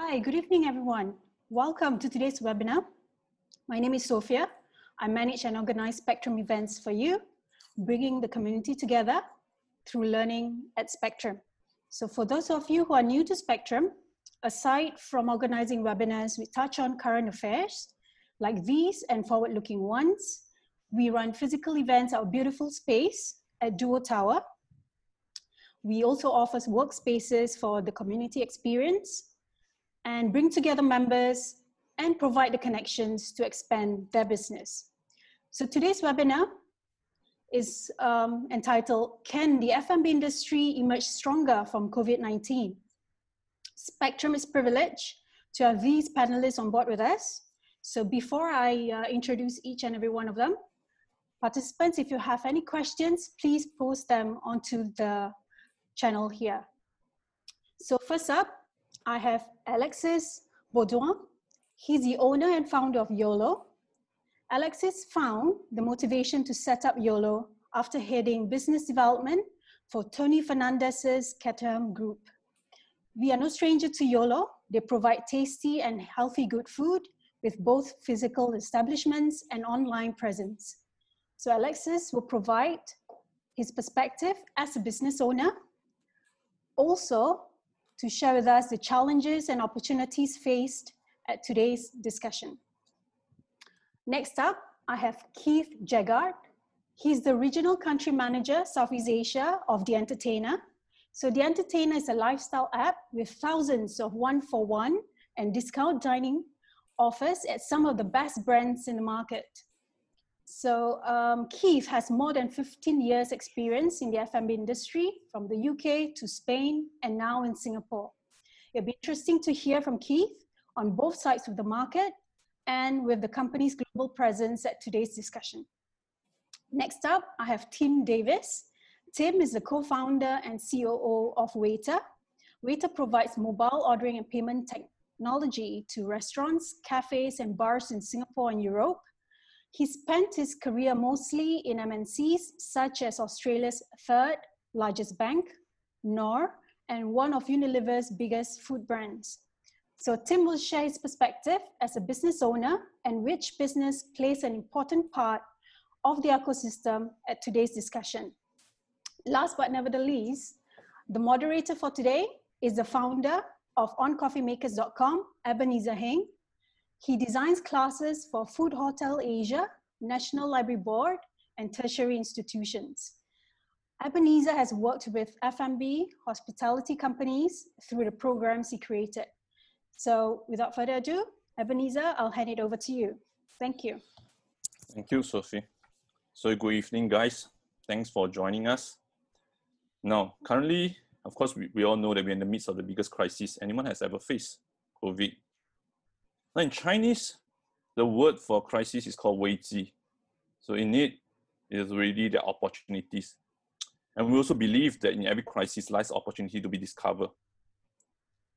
Hi, good evening, everyone. Welcome to today's webinar. My name is Sophia. I manage and organize Spectrum events for you, bringing the community together through learning at Spectrum. So for those of you who are new to Spectrum, aside from organizing webinars, we touch on current affairs like these and forward-looking ones. We run physical events, at our beautiful space at Duo Tower. We also offer workspaces for the community experience and bring together members and provide the connections to expand their business. So today's webinar is um, entitled, Can the F&B Industry Emerge Stronger from COVID-19? Spectrum is privileged to have these panelists on board with us. So before I uh, introduce each and every one of them, participants, if you have any questions, please post them onto the channel here. So first up, I have Alexis Baudouin. He's the owner and founder of YOLO. Alexis found the motivation to set up YOLO after heading business development for Tony Fernandez's Caterham Group. We are no stranger to YOLO. They provide tasty and healthy good food with both physical establishments and online presence. So Alexis will provide his perspective as a business owner, also to share with us the challenges and opportunities faced at today's discussion. Next up, I have Keith Jaggard. He's the Regional Country Manager, Southeast Asia of The Entertainer. So The Entertainer is a lifestyle app with thousands of one-for-one and discount dining offers at some of the best brands in the market. So um, Keith has more than 15 years experience in the F&B industry from the UK to Spain and now in Singapore. It'll be interesting to hear from Keith on both sides of the market and with the company's global presence at today's discussion. Next up, I have Tim Davis. Tim is the co-founder and COO of Waiter. Waiter provides mobile ordering and payment technology to restaurants, cafes, and bars in Singapore and Europe he spent his career mostly in MNCs such as Australia's third largest bank, Knorr, and one of Unilever's biggest food brands. So Tim will share his perspective as a business owner and which business plays an important part of the ecosystem at today's discussion. Last but never the least, the moderator for today is the founder of oncoffeemakers.com, Ebenezer Heng, he designs classes for Food Hotel Asia, National Library Board, and tertiary institutions. Ebenezer has worked with F&B hospitality companies through the programs he created. So without further ado, Ebenezer, I'll hand it over to you. Thank you. Thank you, Sophie. So good evening, guys. Thanks for joining us. Now, currently, of course, we, we all know that we're in the midst of the biggest crisis anyone has ever faced, COVID now in Chinese, the word for crisis is called 危机. So in it is really the opportunities. And we also believe that in every crisis lies opportunity to be discovered.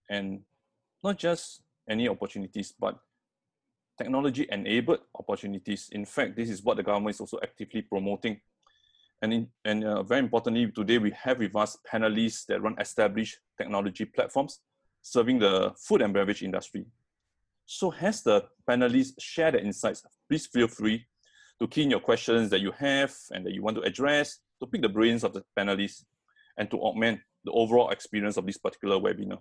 And not just any opportunities, but technology enabled opportunities. In fact, this is what the government is also actively promoting. And, in, and uh, very importantly, today we have with us panelists that run established technology platforms serving the food and beverage industry. So as the panelists share their insights, please feel free to key in your questions that you have and that you want to address, to pick the brains of the panelists, and to augment the overall experience of this particular webinar.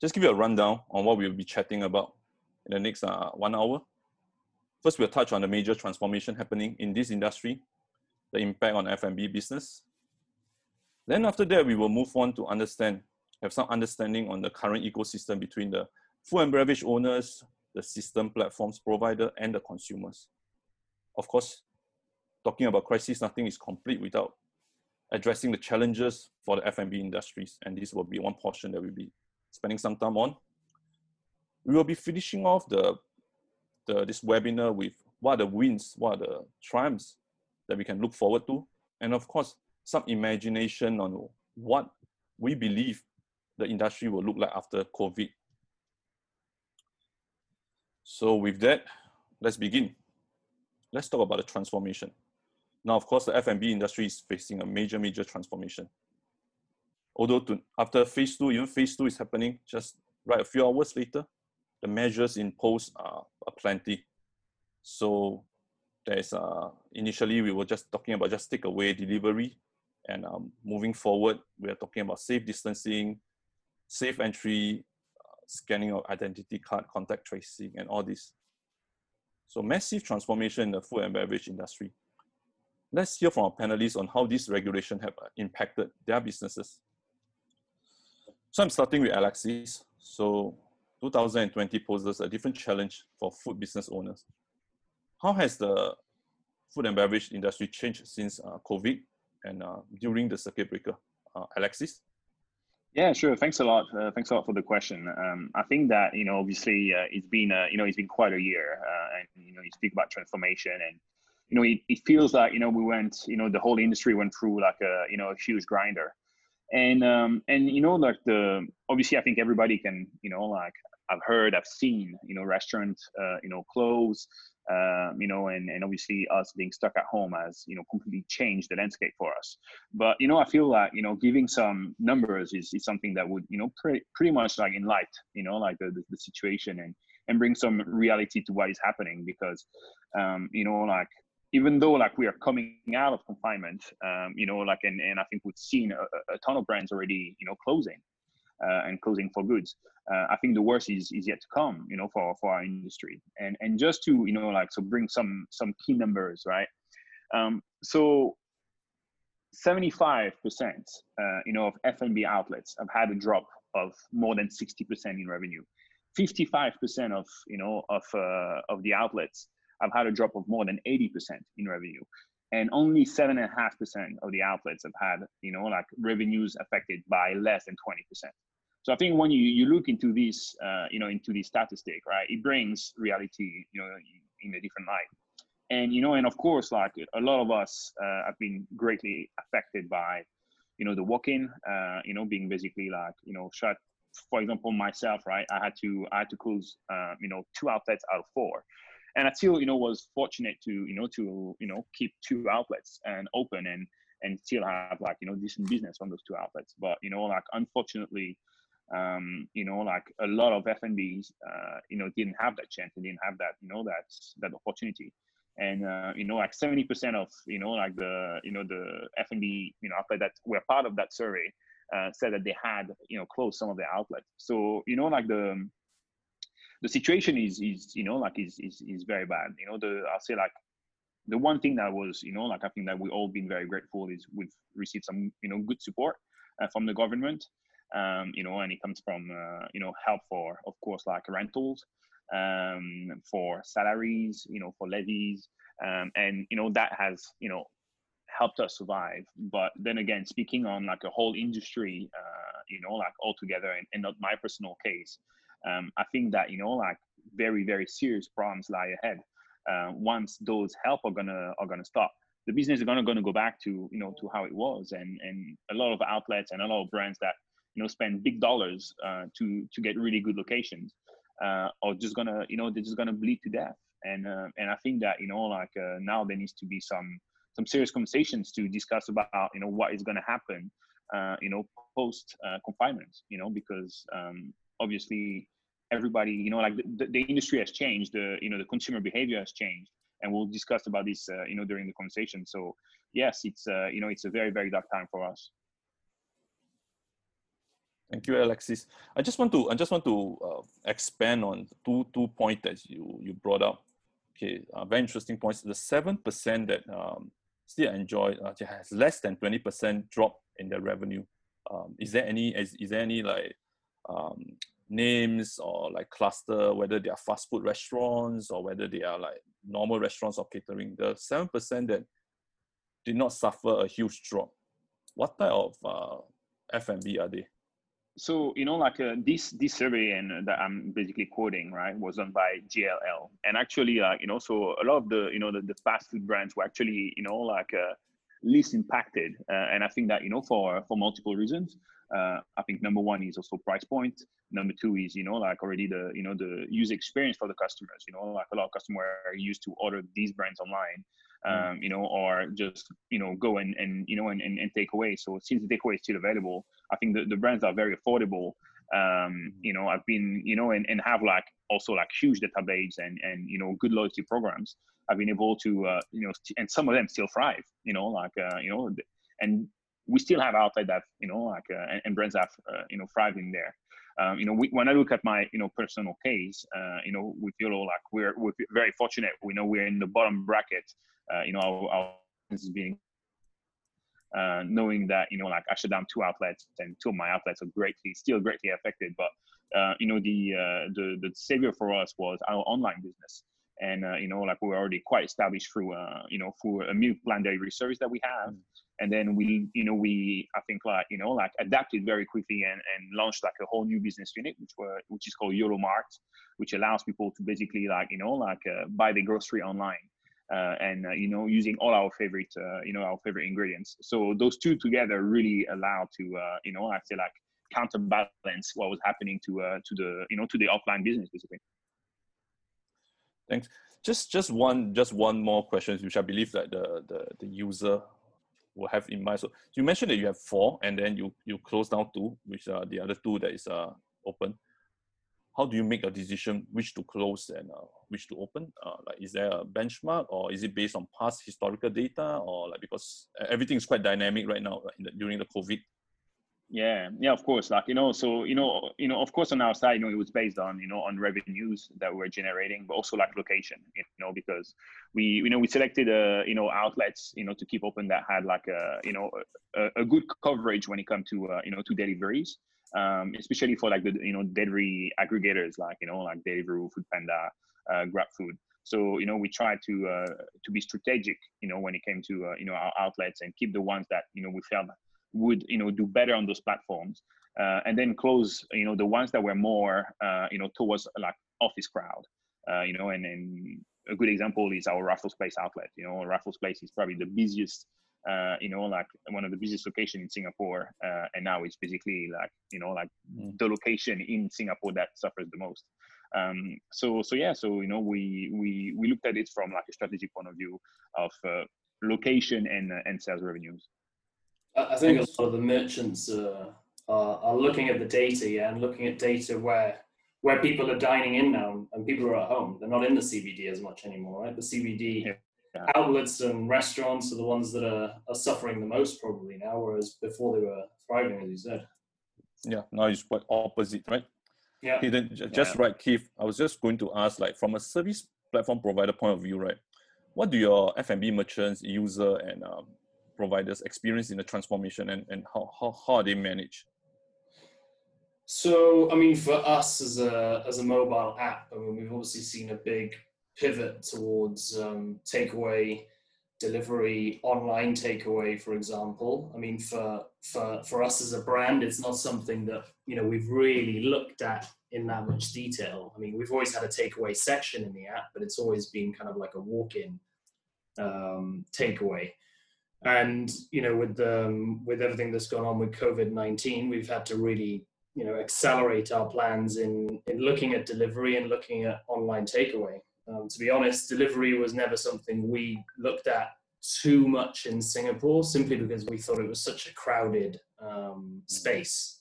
Just give you a rundown on what we'll be chatting about in the next uh, one hour. First, we'll touch on the major transformation happening in this industry, the impact on F&B business. Then after that, we will move on to understand, have some understanding on the current ecosystem between the food and beverage owners, the system platforms provider, and the consumers. Of course, talking about crisis, nothing is complete without addressing the challenges for the F&B industries, and this will be one portion that we'll be spending some time on. We will be finishing off the, the this webinar with what are the wins, what are the triumphs that we can look forward to, and of course, some imagination on what we believe the industry will look like after COVID so with that, let's begin. Let's talk about the transformation. Now, of course, the F&B industry is facing a major, major transformation. Although to, after phase two, even phase two is happening just right a few hours later, the measures imposed are, are plenty. So there's uh, initially we were just talking about just take away delivery, and um, moving forward, we are talking about safe distancing, safe entry, scanning of identity card, contact tracing, and all this. So massive transformation in the food and beverage industry. Let's hear from our panelists on how this regulation have uh, impacted their businesses. So I'm starting with Alexis. So 2020 poses a different challenge for food business owners. How has the food and beverage industry changed since uh, COVID and uh, during the circuit breaker? Uh, Alexis? Yeah, sure. Thanks a lot. Uh, thanks a lot for the question. Um, I think that you know, obviously, uh, it's been uh, you know, it's been quite a year, uh, and you know, you speak about transformation, and you know, it, it feels like you know, we went, you know, the whole industry went through like a you know, a huge grinder, and um, and you know, like the obviously, I think everybody can you know, like I've heard, I've seen, you know, restaurants, uh, you know, close, um, you know, and, and obviously us being stuck at home has, you know, completely changed the landscape for us. But, you know, I feel like, you know, giving some numbers is, is something that would, you know, pretty, pretty much like enlight, you know, like the, the, the situation and, and bring some reality to what is happening because, um, you know, like even though like we are coming out of confinement, um, you know, like, and, and I think we've seen a, a ton of brands already, you know, closing uh, and closing for goods. Uh, I think the worst is is yet to come, you know, for for our industry. And and just to you know like so bring some some key numbers, right? Um, so 75%, uh, you know, of F&B outlets have had a drop of more than 60% in revenue. 55% of you know of uh, of the outlets have had a drop of more than 80% in revenue and only seven and a half percent of the outlets have had you know like revenues affected by less than 20 percent so I think when you, you look into this, uh, you know, into the statistic, right, it brings reality, you know, in a different light. And, you know, and of course, like a lot of us uh, have been greatly affected by, you know, the walk-in, uh, you know, being basically like, you know, shut. For example, myself, right, I had to, I had to close, uh, you know, two outlets out of four. And I still, you know, was fortunate to, you know, to, you know, keep two outlets and open and, and still have like, you know, decent business on those two outlets. But, you know, like, unfortunately, um, you know, like a lot of FNBs, uh, you know, didn't have that chance and didn't have that, you know, that that opportunity. And uh, you know, like 70% of you know, like the you know the FNB, you know, outlet that were part of that survey uh, said that they had you know closed some of their outlets. So you know, like the the situation is is you know like is is is very bad. You know, the I'll say like the one thing that was you know like I think that we all been very grateful is we've received some you know good support uh, from the government um, you know, and it comes from, uh, you know, help for, of course, like rentals, um, for salaries, you know, for levies, um, and you know that has, you know, helped us survive. But then again, speaking on like a whole industry, uh, you know, like altogether, and, and not my personal case, um, I think that you know, like very very serious problems lie ahead. Uh, once those help are gonna are gonna stop the business is gonna, gonna go back to you know to how it was and and a lot of outlets and a lot of brands that you know spend big dollars uh, to to get really good locations uh, or just gonna you know they're just gonna bleed to death and uh, and I think that you know like uh, now there needs to be some some serious conversations to discuss about you know what is gonna happen uh, you know post uh, confinement you know because um, obviously everybody you know like the, the industry has changed the you know the consumer behavior has changed and we'll discuss about this you know during the conversation so yes it's uh, you know it's a very very dark time for us Thank you, Alexis. I just want to I just want to uh, expand on two two points that you you brought up. Okay, uh, very interesting points. The seven percent that um, still enjoy uh, has less than twenty percent drop in their revenue. Um, is there any is, is there any like um, names or like cluster whether they are fast food restaurants or whether they are like normal restaurants or catering? The seven percent that did not suffer a huge drop. What type of uh, F&B are they? So you know like uh, this this survey and uh, that i'm basically quoting right was done by jll and actually like you know so a lot of the you know the, the fast food brands were actually you know like uh, least impacted uh, and i think that you know for for multiple reasons uh, i think number one is also price point number two is you know like already the you know the user experience for the customers you know like a lot of customers are used to order these brands online Mm. um, you know, or just you know go and and you know and, and, and take away. So since the takeaway is still available, I think the, the brands are very affordable. um, you know i've been you know and, and have like also like huge database and and you know good loyalty programs i've been able to uh, you know and some of them still thrive you know like uh, you know and we still have outlets that you know like uh, and, and, brands uh, you know thriving there um, you know we, when i look at my you know personal case uh, you know we feel like we're we're very fortunate we know we're in the bottom bracket uh, you know our, our is being uh, knowing that you know like I shut down two outlets and two of my outlets are greatly still greatly affected. But uh, you know the uh, the the savior for us was our online business, and uh, you know like we were already quite established through uh, you know through a milk plant dairy service that we have. And then we, you know, we I think like you know like adapted very quickly and, and launched like a whole new business unit, which were which is called YOLO Mart, which allows people to basically like you know like uh, buy the grocery online and uh, you know using all our favorite uh, you know our favorite ingredients. So those two together really allow to uh, you know I say like counterbalance what was happening to uh, to the you know to the offline business basically. Thanks. Just just one just one more question, which I believe that the the, the user will have in mind. So you mentioned that you have four, and then you you close down two, which are the other two that is uh open how do you make a decision which to close and uh, which to open? Uh, like, is there a benchmark, or is it based on past historical data, or like because everything is quite dynamic right now the, during the COVID? Yeah, yeah, of course. Like you know, so you know, you know, of course, on our side, you know, it was based on you know on revenues that we're generating, but also like location, you know, because we you know we selected uh you know outlets you know to keep open that had like a you know a, a good coverage when it comes to uh, you know to deliveries um, especially for like the you know delivery aggregators like you know like Deliveroo, Foodpanda, uh, GrabFood. So you know we try to uh, to be strategic, you know, when it came to uh, you know our outlets and keep the ones that you know we felt would you know do better on those platforms, uh, and then close you know the ones that were more uh, you know towards like office crowd, uh, you know, and then a good example is our Raffles Place outlet. You know, Raffles Place is probably the busiest uh, you know, like one of the busiest location in Singapore, uh, and now it's basically like you know, like mm. the location in Singapore that suffers the most. Um, so, so yeah, so you know, we we we looked at it from like a strategic point of view of uh, location and uh, and sales revenues. I think a lot of the merchants uh, are, are looking at the data, yeah, and looking at data where where people are dining in now and people are at home. They're not in the CBD as much anymore, right? The CBD yeah yeah. outlets and restaurants are the ones that are, are suffering the most probably now, whereas before they were thriving, as you said. Yeah, now it's quite opposite, right? Yeah. Then, just yeah. right, Keith. I was just going to ask, like, from a service platform provider point of view, right? What do your F&B merchants, user, and um, providers experience in the transformation, and, and how, how, how are they managed? So, I mean, for us as a as a mobile app, I mean, we've obviously seen a big pivot towards um, takeaway delivery online takeaway for example. I mean for for for us as a brand it's not something that you know we've really looked at in that much detail. I mean we've always had a takeaway section in the app but it's always been kind of like a walk-in um, takeaway. And you know with the um, with everything that's gone on with covid-19 we've had to really you know accelerate our plans in in looking at delivery and looking at online takeaway um, to be honest, delivery was never something we looked at too much in Singapore, simply because we thought it was such a crowded um, space.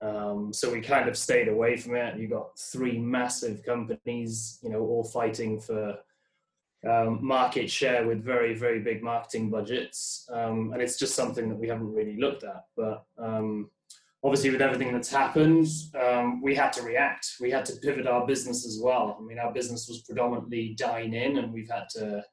Um, so we kind of stayed away from it. You got three massive companies, you know, all fighting for um, market share with very, very big marketing budgets, um, and it's just something that we haven't really looked at. But um, obviously with everything that's happened, um, we had to react. We had to pivot our business as well. I mean, our business was predominantly dine in, and we've had to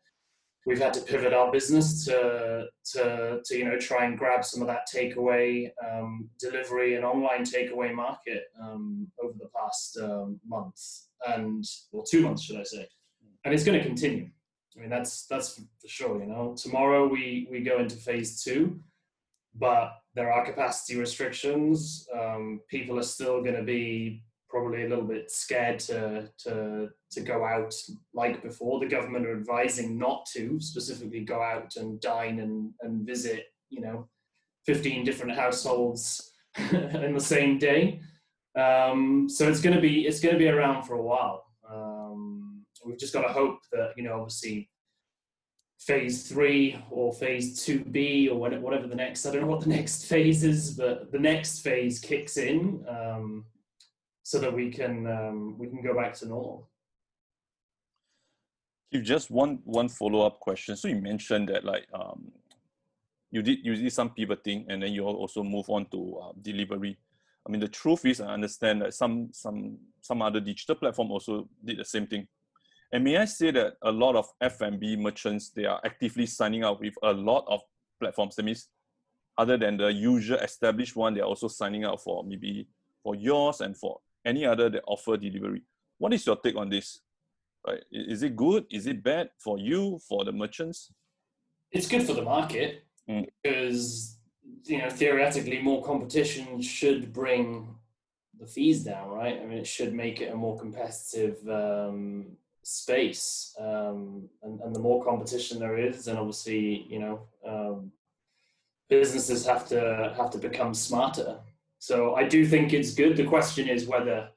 we've had to pivot our business to to to you know try and grab some of that takeaway um, delivery and online takeaway market um, over the past um, month and well two months should I say, and it's going to continue. I mean that's that's for sure. You know, tomorrow we we go into phase two but there are capacity restrictions. Um, people are still going to be probably a little bit scared to, to, to go out like before. The government are advising not to specifically go out and dine and, and visit, you know, 15 different households in the same day. Um, so it's going to be it's going to be around for a while. Um, we've just got to hope that you know obviously phase three or phase 2b or whatever the next i don't know what the next phase is but the next phase kicks in um, so that we can um, we can go back to normal. You just one one follow up question. So you mentioned that like um, you did you did some pivoting and then you also move on to uh, delivery. I mean, the truth is, I understand that some some some other digital platform also did the same thing. And may I say that a lot of F&B merchants they are actively signing up with a lot of platforms. That means, other than the usual established one, they're also signing up for maybe for yours and for any other that offer delivery. What is your take on this? Right? Is it good? Is it bad for you, for the merchants? It's good for the market mm. because you know theoretically more competition should bring the fees down, right? I mean, it should make it a more competitive um, space, um, and, and, the more competition there is, and obviously, you know, um, businesses have to have to become smarter. So I do think it's good. The question is whether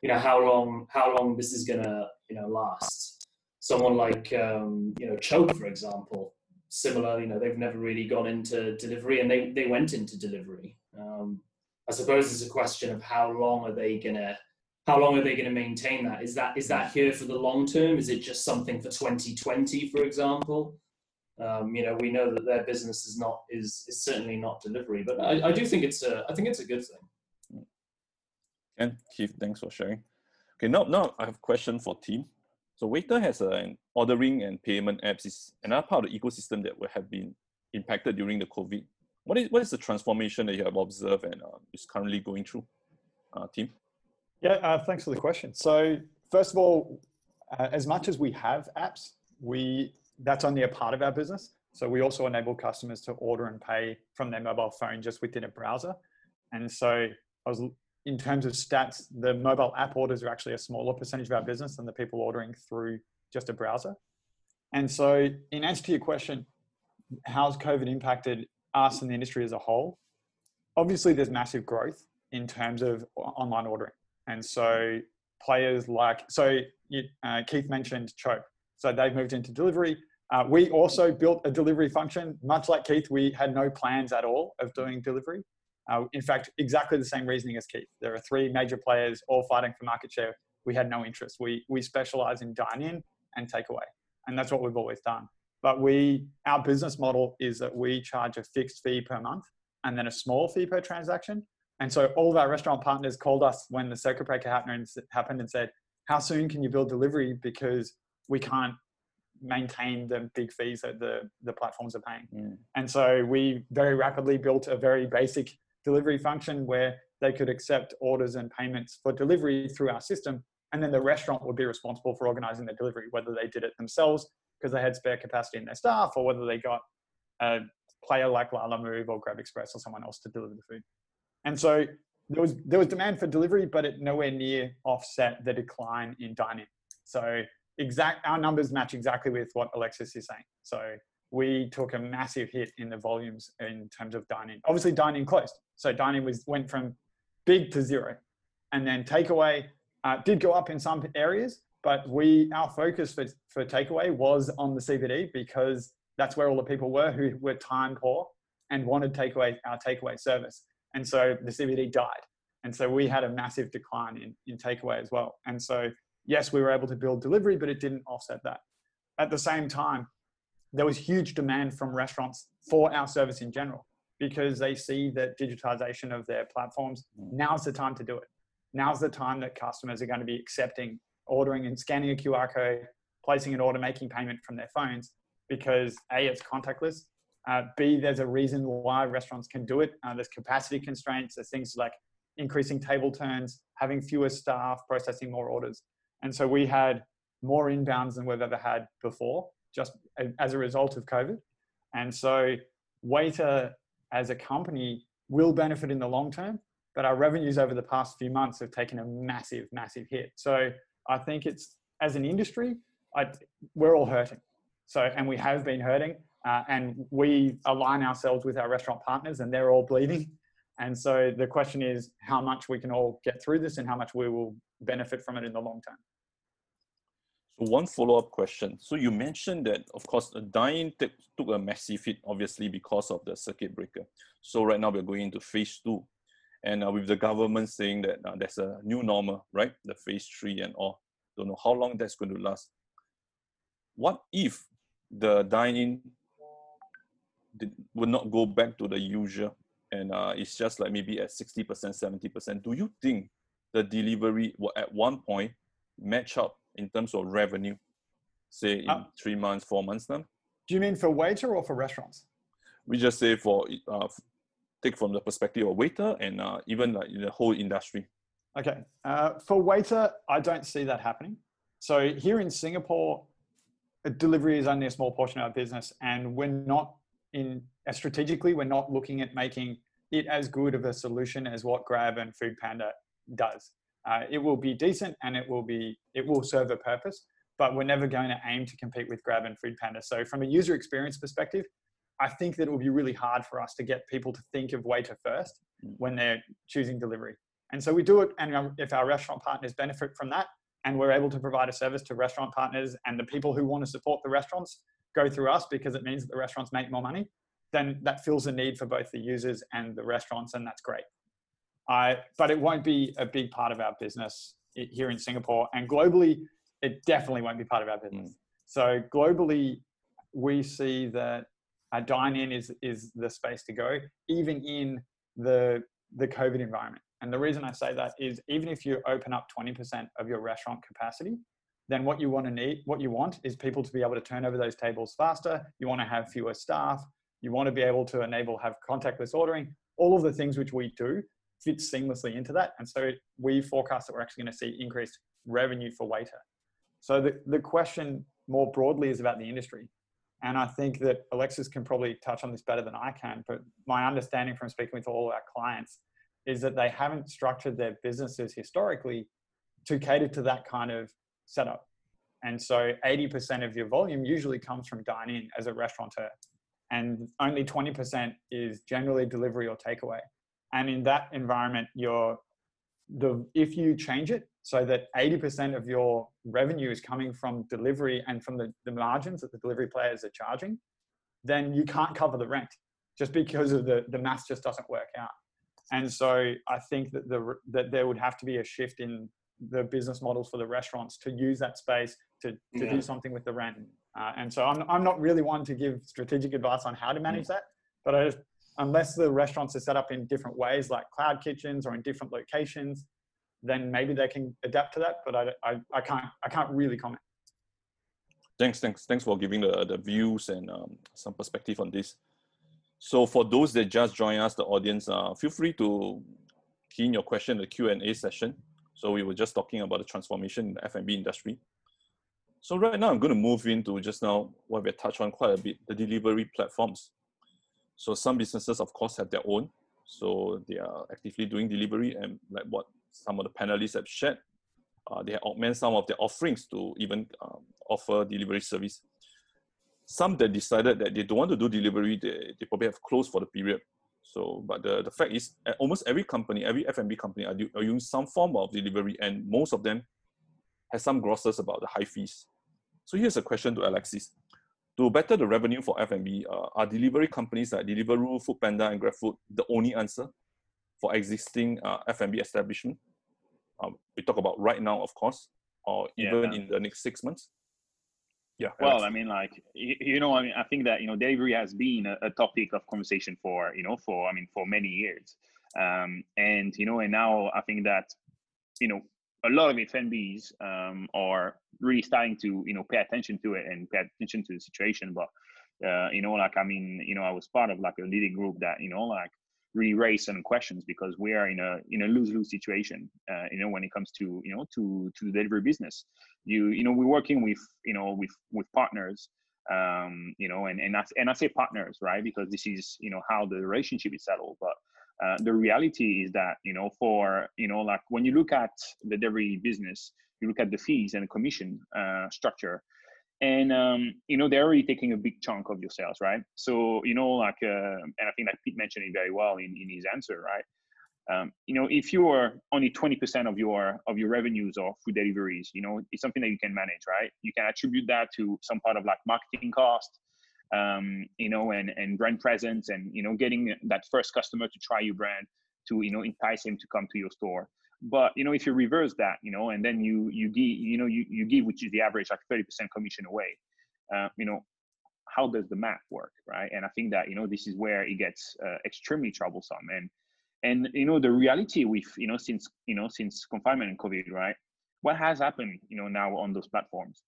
you know how long how long this is gonna you know last. Someone like um, you know Chope, for example, similar. You know they've never really gone into delivery, and they they went into delivery. Um, I suppose it's a question of how long are they gonna how long are they going to maintain that? Is that is that here for the long term? Is it just something for 2020, for example? Um, you know, we know that their business is not is is certainly not delivery, but I, I do think it's a I think it's a good thing. And Keith, thanks for sharing. Okay, now, now I have a question for Tim. So Waiter has an ordering and payment apps is another part of the ecosystem that will have been impacted during the COVID. What is, what is the transformation that you have observed and uh, is currently going through, uh, Tim? Yeah, uh, thanks for the question. So first of all, uh, as much as we have apps, we that's only a part of our business. So we also enable customers to order and pay from their mobile phone just within a browser. And so I was in terms of stats, the mobile app orders are actually a smaller percentage of our business than the people ordering through just a browser. And so, in answer to your question, how's COVID impacted us and the industry as a whole? Obviously, there's massive growth in terms of online ordering. And so, players like, so uh, Keith mentioned Chope. So, they've moved into delivery. Uh, we also built a delivery function. Much like Keith, we had no plans at all of doing delivery. Uh, in fact, exactly the same reasoning as Keith. There are three major players all fighting for market share. We had no interest. We, we specialize in dine in and takeaway. And that's what we've always done. But we, our business model is that we charge a fixed fee per month and then a small fee per transaction. And so all of our restaurant partners called us when the circuit breaker happened and said, how soon can you build delivery? Because we can't maintain the big fees that the, the platforms are paying. Mm. And so we very rapidly built a very basic delivery function where they could accept orders and payments for delivery through our system. And then the restaurant would be responsible for organizing the delivery, whether they did it themselves because they had spare capacity in their staff or whether they got a player like Lalamove or Grab Express or someone else to deliver the food. And so there was there was demand for delivery, but it nowhere near offset the decline in dining. So exact our numbers match exactly with what Alexis is saying. So we took a massive hit in the volumes in terms of dining. Obviously, dining closed, so dining was went from big to zero, and then takeaway uh, did go up in some areas, but we our focus for for takeaway was on the CBD because that's where all the people were who were time poor and wanted takeaway our takeaway service, and so the CBD died, and so we had a massive decline in in takeaway as well, and so yes, we were able to build delivery, but it didn't offset that. At the same time, there was huge demand from restaurants for our service in general because they see that digitization of their platforms mm. now's the time to do it now's the time that customers are going to be accepting ordering and scanning a qr code placing an order making payment from their phones because a it's contactless uh, b there's a reason why restaurants can do it uh, there's capacity constraints there's things like increasing table turns having fewer staff processing more orders and so we had more inbounds than we've ever had before just as a result of COVID. And so Waiter as a company will benefit in the long term, but our revenues over the past few months have taken a massive, massive hit. So I think it's as an industry, I, we're all hurting. So, and we have been hurting, uh, and we align ourselves with our restaurant partners, and they're all bleeding. And so the question is how much we can all get through this and how much we will benefit from it in the long term. So one follow-up question. So you mentioned that, of course, the dine took a massive hit, obviously, because of the circuit breaker. So right now we're going into phase two. and uh, with the government saying that uh, there's a new normal, right? The phase three and all. Don't know how long that's going to last. What if the dining will not go back to the usual and uh, it's just like maybe at 60%, 70%? Do you think the delivery will at one point match up in terms of revenue, say in uh, three months, four months time? Do you mean for waiter or for restaurants? We just say for uh, take from the perspective of waiter and uh, even like the whole industry. Okay, uh, for waiter, I don't see that happening. So here in Singapore, delivery is only a small portion of our business, and we're not in strategically we're not looking at making it as good of a solution as what Grab and Foodpanda does. Uh, it will be decent and it will be it will serve a purpose, but we're never going to aim to compete with Grab and Foodpanda. So from a user experience perspective, I think that it will be really hard for us to get people to think of waiter first mm. when they're choosing delivery. And so we do it, and if our restaurant partners benefit from that, and we're able to provide a service to restaurant partners, and the people who want to support the restaurants go through us because it means that the restaurants make more money, then that fills a need for both the users and the restaurants, and that's great. I, but it won't be a big part of our business here in Singapore, and globally, it definitely won't be part of our business. Mm. So globally, we see that uh, dine in is is the space to go, even in the the COVID environment. And the reason I say that is even if you open up 20% of your restaurant capacity, then what you want to need, what you want is people to be able to turn over those tables faster. You want to have fewer staff. You want to be able to enable have contactless ordering. All of the things which we do fit seamlessly into that. And so we forecast that we're actually going to see increased revenue for waiter. So the, the question more broadly is about the industry. And I think that Alexis can probably touch on this better than I can. But my understanding from speaking with all our clients is that they haven't structured their businesses historically to cater to that kind of setup. And so 80% of your volume usually comes from dine in as a restaurateur. And only 20% is generally delivery or takeaway. And in that environment, you're the if you change it so that 80% of your revenue is coming from delivery and from the, the margins that the delivery players are charging, then you can't cover the rent just because of the, the math just doesn't work out. And so I think that the that there would have to be a shift in the business models for the restaurants to use that space to, to yeah. do something with the rent. Uh, and so I'm, I'm not really one to give strategic advice on how to manage mm. that, but I just, unless the restaurants are set up in different ways, like cloud kitchens or in different locations, then maybe they can adapt to that. But I, I, I can't I can't really comment. Thanks, thanks, thanks for giving the, the views and um, some perspective on this. So for those that just join us, the audience, uh, feel free to key in your question in the Q&A session. So we were just talking about the transformation in the F&B industry. So right now I'm going to move into just now what we touched on quite a bit, the delivery platforms. So some businesses, of course, have their own. So they are actively doing delivery and like what some of the panelists have shared, uh, they augment some of their offerings to even um, offer delivery service. Some that decided that they don't want to do delivery, they, they probably have closed for the period. So, but the, the fact is, almost every company, every F&B company are, do, are using some form of delivery, and most of them has some grosses about the high fees. So here's a question to Alexis. To better the revenue for F&B, uh, are delivery companies like Deliveroo, Foodpanda, and GrabFood the only answer for existing uh, F&B establishment? Um, we talk about right now, of course, or even yeah. in the next six months. Yeah. Well, I mean, like you, you, know, I mean, I think that you know, delivery has been a, a, topic of conversation for you know, for I mean, for many years, um, and you know, and now I think that you know, a lot of F&Bs um, are really starting to you know pay attention to it and pay attention to the situation. But uh, you know, like I mean, you know, I was part of like a leading group that you know, like really raise certain questions because we are in a in a lose lose situation. Uh, you know, when it comes to you know to to the delivery business, you you know we're working with you know with with partners. Um, you know, and and I, and I say partners, right? Because this is you know how the relationship is settled. But uh, the reality is that you know for you know like when you look at the delivery business, you look at the fees and the commission uh, structure and um, you know they're already taking a big chunk of your sales right? So you know like uh, and i think that pete mentioned it very well in, in his answer right? Um, you know if you're only 20% of your of your revenues or food deliveries you know it's something that you can manage right? You can attribute that to some part of like marketing cost um, you know and and brand presence and you know getting that first customer to try your brand to you know entice him to come to your store. But you know, if you reverse that, you know, and then you you give you know you you give which is the average like 30% commission away, uh, you know, how does the math work, right? And I think that you know this is where it gets uh, extremely troublesome. And and you know the reality with you know since you know since confinement and COVID, right? What has happened, you know, now on those platforms?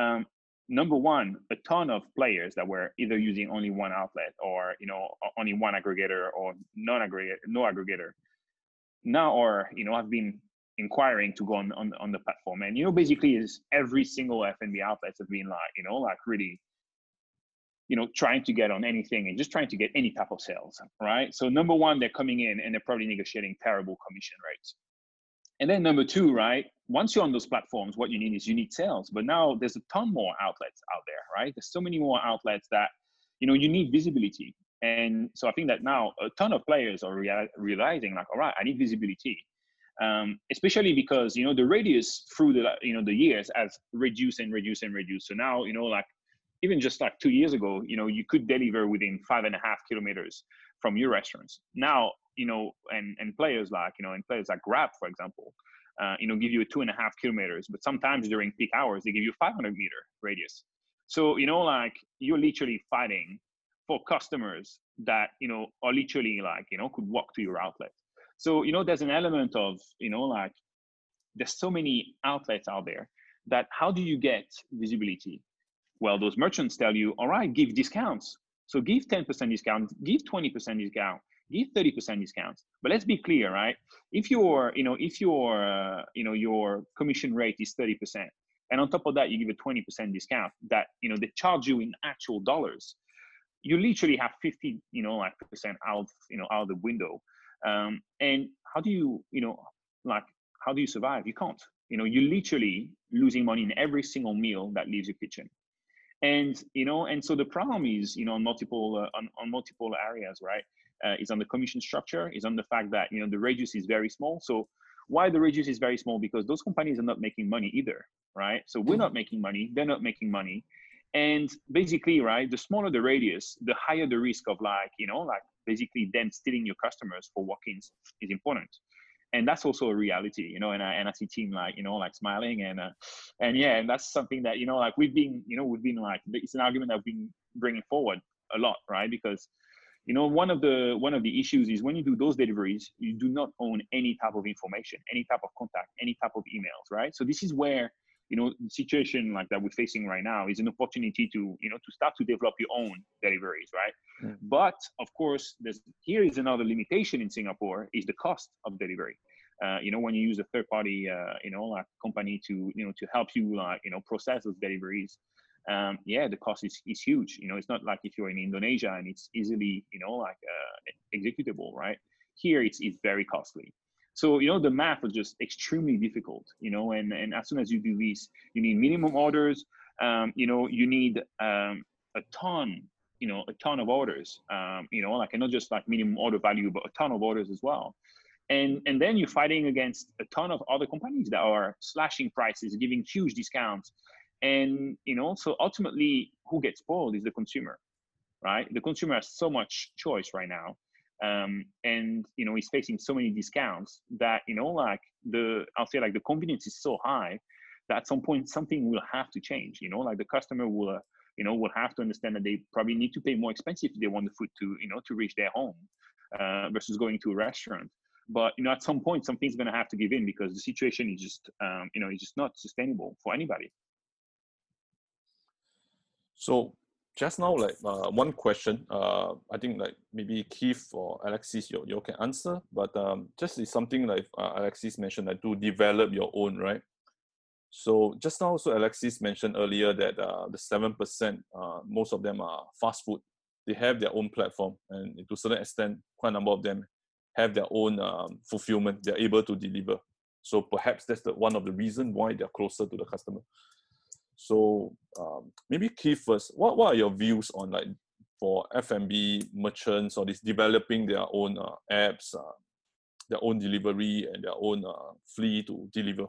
Um, number one, a ton of players that were either using only one outlet or you know only one aggregator or non-aggregator, no aggregator, now are you know have been inquiring to go on, on on the platform. And you know basically is every single F&B outlets have been like you know like really you know trying to get on anything and just trying to get any type of sales, right? So number one, they're coming in and they're probably negotiating terrible commission rates. And then number two, right? Once you're on those platforms, what you need is you need sales. But now there's a ton more outlets out there, right? There's so many more outlets that, you know, you need visibility. And so I think that now a ton of players are rea- realizing like, all right, I need visibility. Um, especially because you know the radius through the you know the years has reduced and reduced and reduced. So now you know like even just like two years ago, you know you could deliver within five and a half kilometers from your restaurants. Now you know, and and players like you know, and players like Grab, for example, uh, you know, give you a two and a half kilometers, but sometimes during peak hours they give you 500 meter radius. So you know, like you're literally fighting for customers that you know are literally like you know could walk to your outlet. So you know, there's an element of you know like there's so many outlets out there that how do you get visibility? Well, those merchants tell you, all right, give discounts. So give 10% discount, give 20% discount, give 30% discounts but let's be clear right if your you know if your uh, you know your commission rate is 30% and on top of that you give a 20% discount that you know they charge you in actual dollars you literally have 50 you know like percent out you know out of the window um, and how do you you know like how do you survive you can't you know you're literally losing money in every single meal that leaves your kitchen and you know and so the problem is you know on multiple uh, on, on multiple areas right uh, is on the commission structure, is on the fact that you know the radius is very small. So why the radius is very small? Because those companies are not making money either, right? So we're not making money, they're not making money. And basically, right, the smaller the radius, the higher the risk of like, you know, like basically them stealing your customers for walk-ins is important. And that's also a reality, you know, and I, and I see Tim like, you know, like smiling and, uh, and yeah, and that's something that, you know, like we've been, you know, we've been like, it's an argument that we've been bringing forward a lot, right? Because you know one of the one of the issues is when you do those deliveries you do not own any type of information any type of contact any type of emails right so this is where you know the situation like that we're facing right now is an opportunity to you know to start to develop your own deliveries right mm. but of course there's here is another limitation in singapore is the cost of delivery uh, you know when you use a third party uh, you know like company to you know to help you like you know process those deliveries um, yeah, the cost is, is huge. You know, it's not like if you're in Indonesia and it's easily, you know, like uh, executable, right? Here, it's, it's very costly. So, you know, the math was just extremely difficult, you know, and, and as soon as you do this, you need minimum orders, um, you know, you need um, a ton, you know, a ton of orders, um, you know, like, and not just like minimum order value, but a ton of orders as well. And, and then you're fighting against a ton of other companies that are slashing prices, giving huge discounts, and you know so ultimately who gets spoiled is the consumer right? The consumer has so much choice right now um, and you know he's facing so many discounts that you know like the i'll say like the convenience is so high that at some point something will have to change you know like the customer will uh, you know will have to understand that they probably need to pay more expensive if they want the food to you know to reach their home uh, versus going to a restaurant. But you know at some point something's going to have to give in because the situation is just um, you know it's just not sustainable for anybody. So just now, like uh, one question, uh, I think like maybe Keith or Alexis, you, you can answer, but um, just is something like uh, Alexis mentioned, like to develop your own, right? So just now, so Alexis mentioned earlier that uh, the 7%, uh, most of them are fast food. They have their own platform and to a certain extent, quite a number of them have their own um, fulfillment. They're able to deliver. So perhaps that's the, one of the reasons why they're closer to the customer. So um, maybe Keith first, what, what are your views on like for F&B merchants or this developing their own uh, apps, uh, their own delivery and their own uh, fleet to deliver?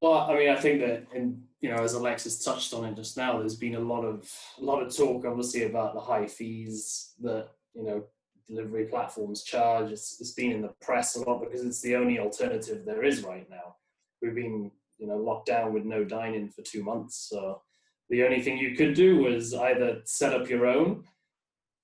Well, I mean, I think that, and you know, as Alexis touched on it just now, there's been a lot of a lot of talk, obviously, about the high fees that you know delivery platforms charge. It's, it's been in the press a lot because it's the only alternative there is right now. We've been, you know, locked down with no dining for two months. So the only thing you could do was either set up your own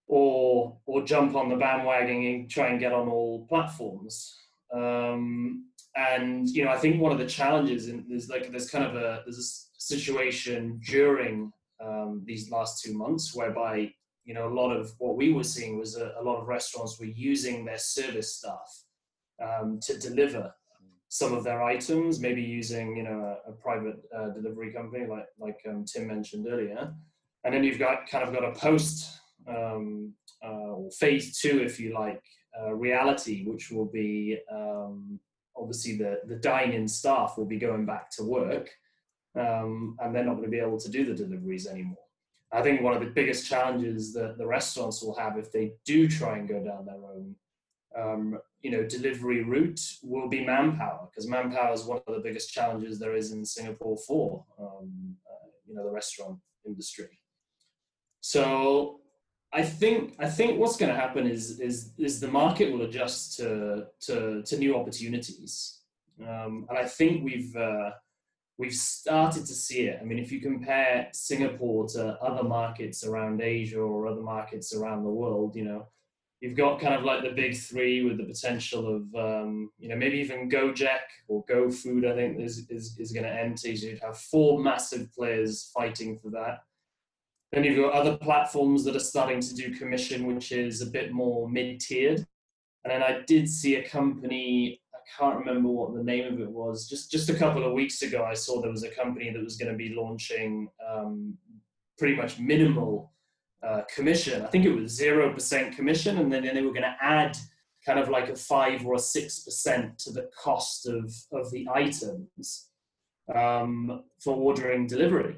or or jump on the bandwagon and try and get on all platforms. Um, and you know, I think one of the challenges in there's like there's kind of a there's a situation during um, these last two months whereby you know a lot of what we were seeing was a, a lot of restaurants were using their service staff um, to deliver some of their items, maybe using you know a, a private uh, delivery company like like um, Tim mentioned earlier, and then you've got kind of got a post um, uh, phase two, if you like, uh, reality, which will be um, obviously the the dine-in staff will be going back to work, um, and they're not going to be able to do the deliveries anymore. I think one of the biggest challenges that the restaurants will have if they do try and go down their own, um, you know, delivery route will be manpower, because manpower is one of the biggest challenges there is in Singapore for, um, uh, you know, the restaurant industry. So I think I think what's going to happen is is is the market will adjust to to, to new opportunities, um, and I think we've. Uh, we've started to see it. I mean, if you compare Singapore to other markets around Asia or other markets around the world, you know, you've got kind of like the big three with the potential of, um, you know, maybe even Gojek or GoFood, I think is, is, is going to enter. So you'd have four massive players fighting for that. Then you've got other platforms that are starting to do commission, which is a bit more mid-tiered. And then I did see a company I can't remember what the name of it was. Just just a couple of weeks ago, I saw there was a company that was going to be launching um, pretty much minimal uh, commission. I think it was zero percent commission, and then, they were going to add kind of like a five or a six percent to the cost of of the items um, for ordering delivery.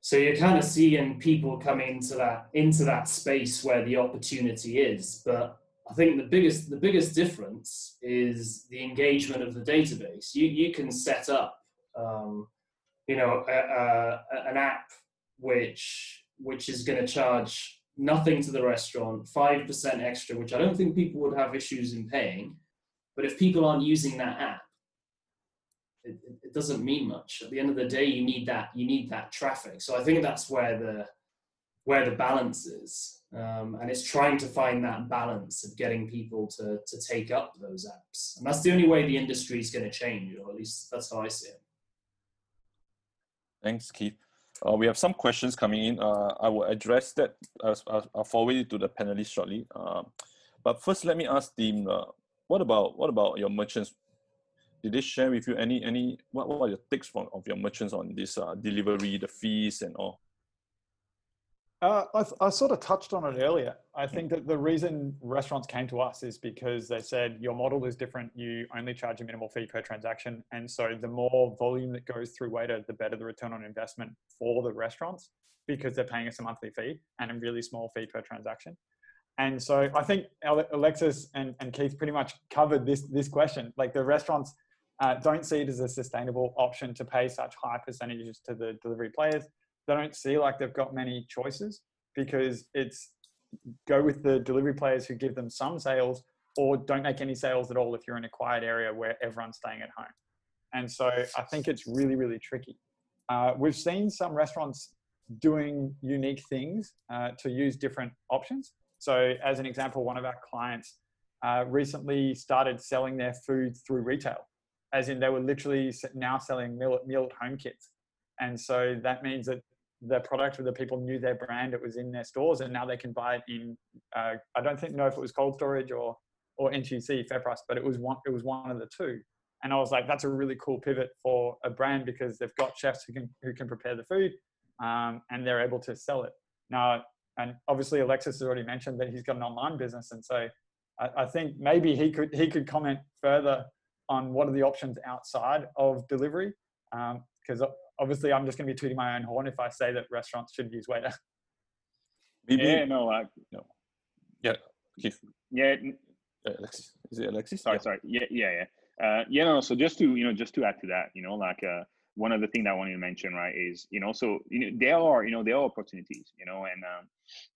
So you're kind of seeing people come into that into that space where the opportunity is, but I think the biggest the biggest difference is the engagement of the database. You you can set up, um, you know, a, a, an app which which is going to charge nothing to the restaurant, five percent extra, which I don't think people would have issues in paying. But if people aren't using that app, it, it doesn't mean much. At the end of the day, you need that you need that traffic. So I think that's where the where the balance is um, and it's trying to find that balance of getting people to, to take up those apps. And that's the only way the industry is going to change, or at least that's how I see it. Thanks, Keith. Uh, we have some questions coming in. Uh, I will address that. I'll, I'll forward it to the panelists shortly. Uh, but first, let me ask them, uh, what about what about your merchants? Did they share with you any any what, what are your takes from of your merchants on this uh, delivery, the fees, and all? Uh, I, I, sort of touched on it earlier. I think that the reason restaurants came to us is because they said your model is different. You only charge a minimal fee per transaction. And so the more volume that goes through Waiter, the better the return on investment for the restaurants because they're paying us a monthly fee and a really small fee per transaction. And so I think Alexis and, and Keith pretty much covered this, this question. Like the restaurants uh, don't see it as a sustainable option to pay such high percentages to the delivery players they don't see like they've got many choices because it's go with the delivery players who give them some sales or don't make any sales at all if you're in a quiet area where everyone's staying at home. And so I think it's really, really tricky. Uh, we've seen some restaurants doing unique things uh, to use different options. So, as an example, one of our clients uh, recently started selling their food through retail, as in they were literally now selling meal, meal at home kits. And so that means that the product or the people knew their brand, it was in their stores, and now they can buy it in. Uh, I don't think know if it was cold storage or or NTUC FairPrice, but it was one. It was one of the two. And I was like, that's a really cool pivot for a brand because they've got chefs who can who can prepare the food, um, and they're able to sell it now. And obviously, Alexis has already mentioned that he's got an online business, and so I, I think maybe he could he could comment further on what are the options outside of delivery because um, obviously I'm just going to be tooting my own horn if I say that restaurants should use waiter. Maybe, yeah, no, I, no. Yeah, Keith. Yeah. Uh, Alexis. Is it Alexis? Sorry, yeah. sorry. Yeah, yeah, yeah. Uh, yeah, no. So just to you know, just to add to that, you know, like uh, one of the things I wanted to mention, right, is you know, so you know, there are you know there are opportunities, you know, and um,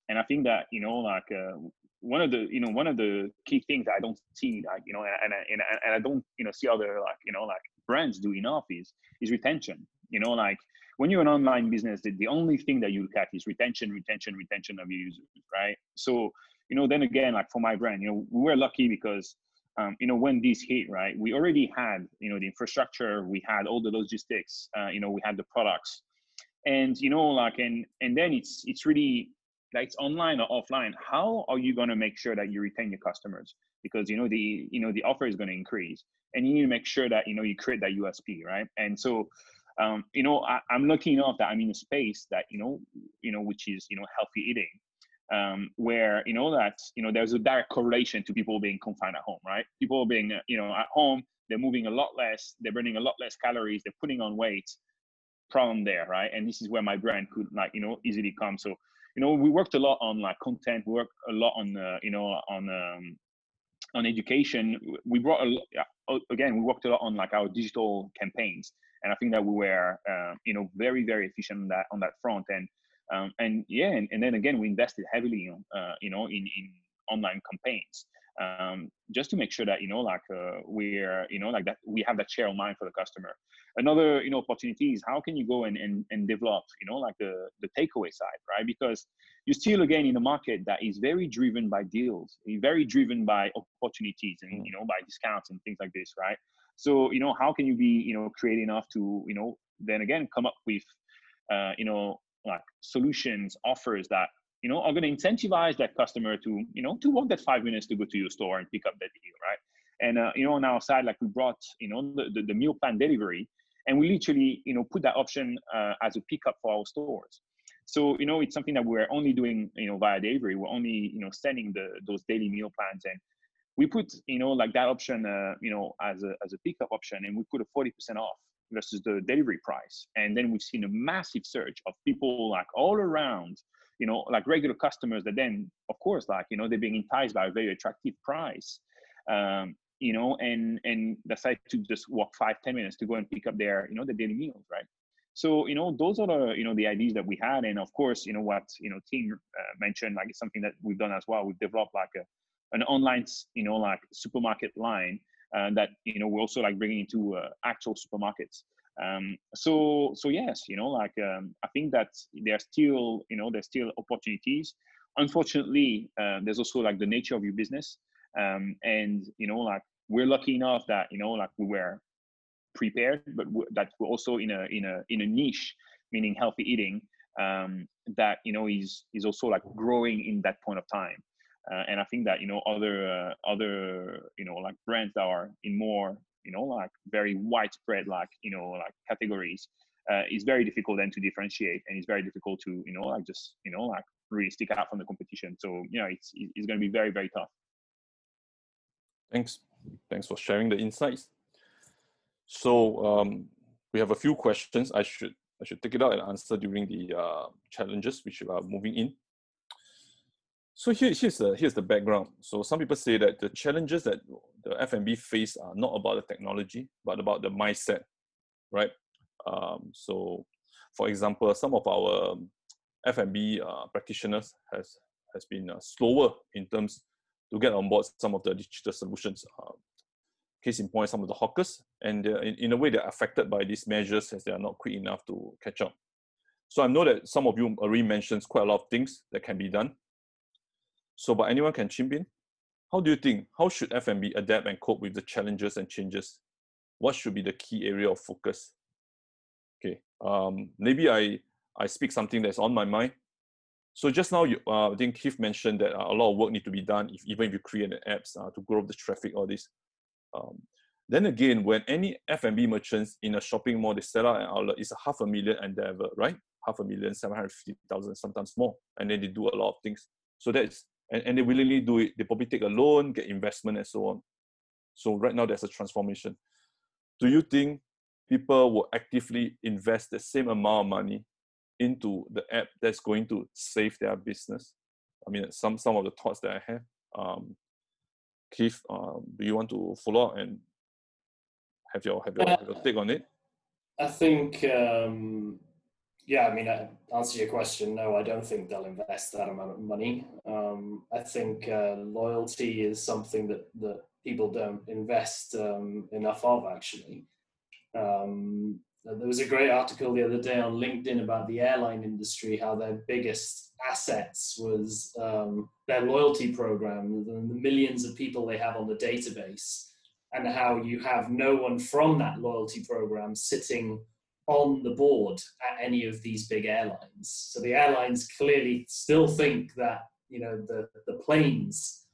and I think that you know, like uh, one of the you know one of the key things that I don't see like you know and and and I don't you know see other like you know like brands do enough is is retention. You know, like when you're an online business, the, the only thing that you look at is retention, retention, retention of your users, right? So you know, then again, like for my brand, you know, we were lucky because um, you know when this hit, right, we already had you know the infrastructure, we had all the logistics, uh, you know, we had the products, and you know, like and and then it's it's really like it's online or offline. How are you going to make sure that you retain your customers? Because you know the you know the offer is going to increase, and you need to make sure that you know you create that USP, right? And so um, you know, I, am lucky enough that I'm in a space that you know, you know, which is you know healthy eating, um, where you know that you know there's a direct correlation to people being confined at home, right? People being uh, you know at home, they're moving a lot less, they're burning a lot less calories, they're putting on weight. Problem there, right? And this is where my brand could like you know easily come. So you know we worked a lot on like content, we worked a lot on uh, you know on um, on education. We brought a again we worked a lot on like our digital campaigns, and I think that we were uh, you know very very efficient on that on that front. And um, and yeah, and, and, then again, we invested heavily, uh, you know, in, in online campaigns, um, just to make sure that you know, like uh, we're, you know, like that we have that share of mind for the customer. Another, you know, opportunity is how can you go and, and, and develop, you know, like the the takeaway side, right? Because you're still again in a market that is very driven by deals, very driven by opportunities and you know by discounts and things like this, right? So you know, how can you be, you know, creative enough to, you know, then again come up with uh, you know like solutions, offers that you know are going to incentivize that customer to you know to walk that five minutes to go to your store and pick up that deal, right? And uh, you know on our side, like we brought you know the, the, the meal plan delivery, and we literally you know put that option uh, as a pickup for our stores. So you know it's something that we're only doing you know via delivery. We're only you know sending the those daily meal plans and we put you know like that option uh, you know as a as a pickup option and we put a 40% off versus the delivery price. And then we've seen a massive surge of people like all around, you know, like regular customers that then, of course, like, you know, they're being enticed by a very attractive price. Um, you know, and and decide to just walk five, ten minutes to go and pick up their, you know, the daily meals, right? So, you know, those are the, you know, the ideas that we had. And of course, you know, what, you know, Tim uh, mentioned, like it's something that we've done as well. We've developed like a, an online, you know, like supermarket line uh, that you know we're also like bringing into uh, actual supermarkets. Um, so so yes, you know, like um, I think that there's still you know there's still opportunities. Unfortunately, uh, there's also like the nature of your business, um, and you know, like we're lucky enough that you know like we were prepared, but that we're also in a in a in a niche, meaning healthy eating, um, that you know is is also like growing in that point of time. Uh, and I think that you know other uh, other you know like brands that are in more you know like very widespread like you know like categories uh, is very difficult then to differentiate and it's very difficult to you know like just you know like really stick out from the competition. So you know it's it's going to be very very tough. Thanks, thanks for sharing the insights. So um, we have a few questions. I should I should take it out and answer during the uh, challenges which are moving in. So here, here's the here's the background. So some people say that the challenges that the F&B face are not about the technology, but about the mindset, right? Um, so, for example, some of our F&B uh, practitioners has has been uh, slower in terms to get on board some of the digital solutions. Uh, case in point, some of the hawkers, and in, in a way they're affected by these measures as they are not quick enough to catch up. So I know that some of you already mentioned quite a lot of things that can be done so, but anyone can chip in. How do you think? How should F&B adapt and cope with the challenges and changes? What should be the key area of focus? Okay, um, maybe I I speak something that's on my mind. So just now, you, uh, I think Keith mentioned that uh, a lot of work need to be done, if, even if you create an apps uh, to grow the traffic, all this. Um, then again, when any F&B merchants in a shopping mall, they sell out an outlet, it's a half a million endeavor, right? Half a million, 750,000, sometimes more. And then they do a lot of things. So that's and, and they willingly do it. They probably take a loan, get investment, and so on. So right now there's a transformation. Do you think people will actively invest the same amount of money into the app that's going to save their business? I mean, some some of the thoughts that I have. Um, Keith, um, do you want to follow up and have your have your, have your take on it? I think um, yeah, I mean, uh, answer your question. No, I don't think they'll invest that amount of money. Um, I think uh, loyalty is something that that people don't invest um, enough of. Actually, um, there was a great article the other day on LinkedIn about the airline industry, how their biggest assets was um, their loyalty program, the, the millions of people they have on the database, and how you have no one from that loyalty program sitting on the board at any of these big airlines. So the airlines clearly still think that you know the the planes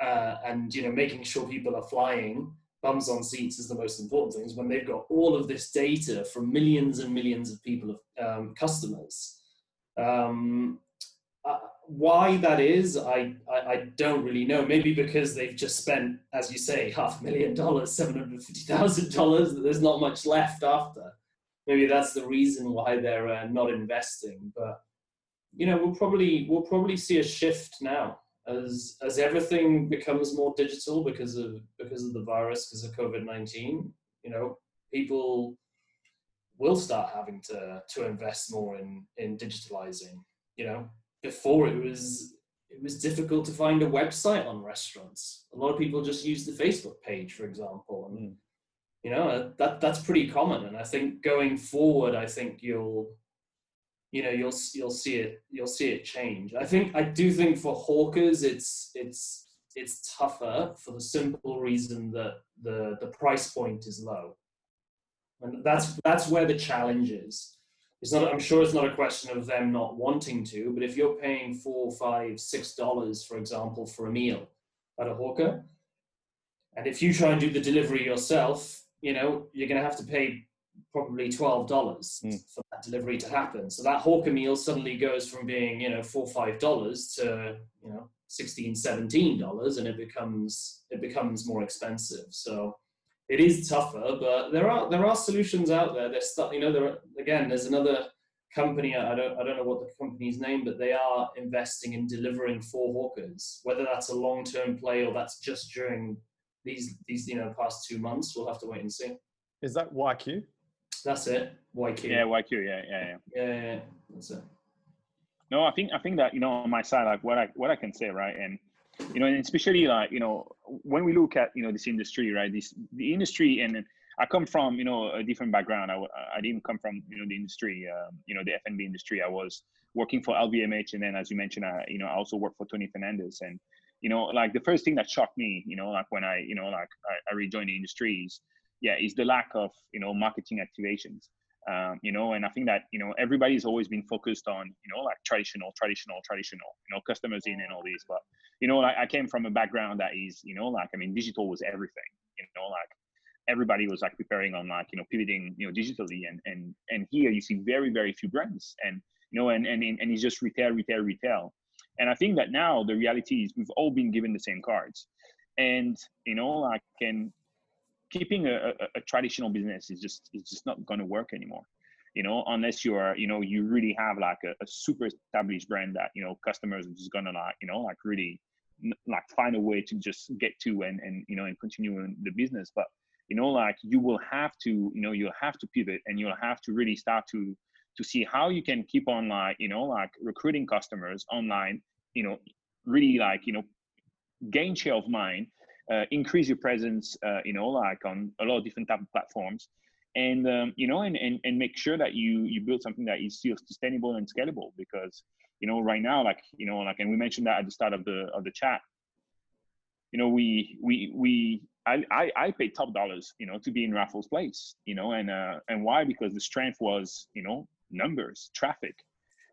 uh, and you know making sure people are flying bums on seats is the most important things when they've got all of this data from millions and millions of people of um, customers. Um, uh, why that is, I, I, I don't really know. Maybe because they've just spent, as you say, half a million dollars, seven hundred fifty thousand dollars. There's not much left after maybe that's the reason why they're uh, not investing. But you know, we'll probably we'll probably see a shift now as as everything becomes more digital because of because of the virus, because of COVID nineteen. You know, people will start having to to invest more in in digitalizing. You know, before it was it was difficult to find a website on restaurants. A lot of people just use the Facebook page, for example, and mm you know uh, that that's pretty common. And i think going forward i think you'll you know you'll you'll see it you'll see it change. I think i do think for hawkers it's it's it's tougher for the simple reason that the the price point is low. And that's that's where the challenge is. It's not i'm sure it's not a question of them not wanting to but if you're paying four five six dollars for example for a meal at a hawker and if you try and do the delivery yourself you know, you're going to have to pay probably twelve dollars mm. for that delivery to happen. So that hawker meal suddenly goes from being you know four five dollars to you know 16 17 dollars and it becomes it becomes more expensive so it is tougher but there are there are solutions out there there's stuff you know there are, again there's another company i don't i don't know what the company's name but they are investing in delivering for hawkers whether that's a long-term play or that's just during these these you know past two months. We'll have to wait and see. Is that WhyQ? That's it. WhyQ. Yeah, WhyQ. Yeah, yeah, yeah. Yeah, yeah, that's it. No, I think I think that you know on my side, like what I what I can say, right, and you know, and especially like you know when we look at you know this industry, right, this the industry, and I come from you know a different background. I, I didn't come from you know the industry, um, you know the F&B industry. I was working for LVMH, and then as you mentioned, I you know I also worked for Tony Fernandes, and you know, like the first thing that shocked me, you know, like when I, you know, like I, I rejoined the industries yeah, is the lack of, you know, marketing activations. Um, you know, and I think that, you know, everybody's always been focused on, you know, like traditional, traditional, traditional, you know, customers in and all this. But, you know, like I came from a background that is, you know, like, I mean, digital was everything, you know, like everybody was like preparing on like, you know, pivoting, you know, digitally. And, and, and here you see very, very few brands and, you know, and, and, and it's just retail, retail, retail. And I think that now the reality is we've all been given the same cards. And, you know, like, and keeping a, a, a traditional business is just, is just not going to work anymore you know, unless you are, you know, you really have like a, a, super established brand that, you know, customers are just gonna like, you know, like really like find a way to just get to and, and, you know, and continue in the business. But, you know, like you will have to, you know, you'll have to pivot and you'll have to really start to to see how you can keep on like you know like recruiting customers online you know really like you know gain share of mind uh, increase your presence uh, you know like on a lot of different type of platforms and um, you know and, and and make sure that you you build something that is still sustainable and scalable because you know right now like you know like and we mentioned that at the start of the of the chat you know we we we I, I, I paid top dollars, you know, to be in Raffles Place, you know, and uh, and why? Because the strength was, you know, numbers, traffic.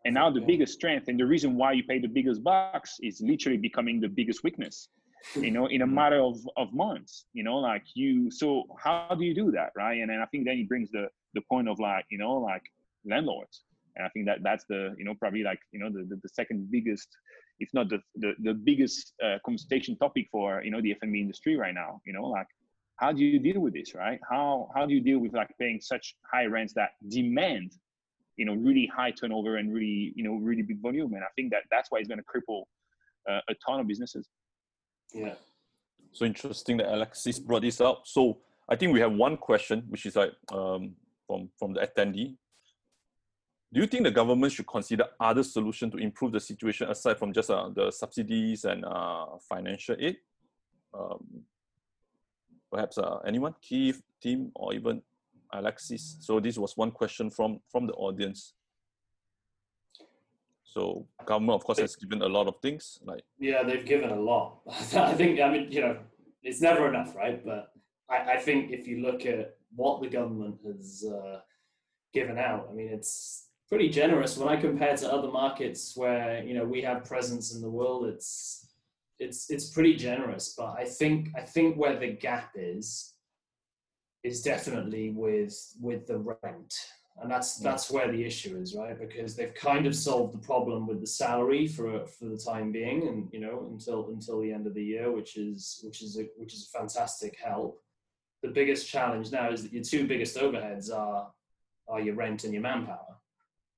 And now the yeah. biggest strength and the reason why you pay the biggest bucks is literally becoming the biggest weakness, you know, in a mm-hmm. matter of, of months, you know, like you, so how do you do that? Right. And then I think then he brings the, the point of like, you know, like landlords. And I think that that's the, you know, probably like, you know, the, the, the second biggest, if not the, the, the biggest uh, conversation topic for, you know, the F&B industry right now, you know, like how do you deal with this, right? How, how do you deal with like paying such high rents that demand you know really high turnover and really you know really big volume. And i think that that's why it's going to cripple uh, a ton of businesses. Yeah. So interesting that alexis brought this up. So i think we have one question which is like um, from from the attendee. Do you think the government should consider other solutions to improve the situation aside from just uh, the subsidies and uh, financial aid? Um, perhaps uh, anyone, Keith, Tim, or even Alexis. So this was one question from from the audience. So government, of course, has given a lot of things. Like yeah, they've given a lot. I think I mean you know it's never enough, right? But I, I think if you look at what the government has uh, given out, I mean it's pretty generous when I compare to other markets where you know we have presence in the world. It's it's it's pretty generous, but I think I think where the gap is is definitely with with the rent. And that's that's where the issue is right? Because they've kind of solved the problem with the salary for for the time being and you know until until the end of the year which is which is a which is a fantastic help. The biggest challenge now is that your two biggest overheads are are your rent and your manpower.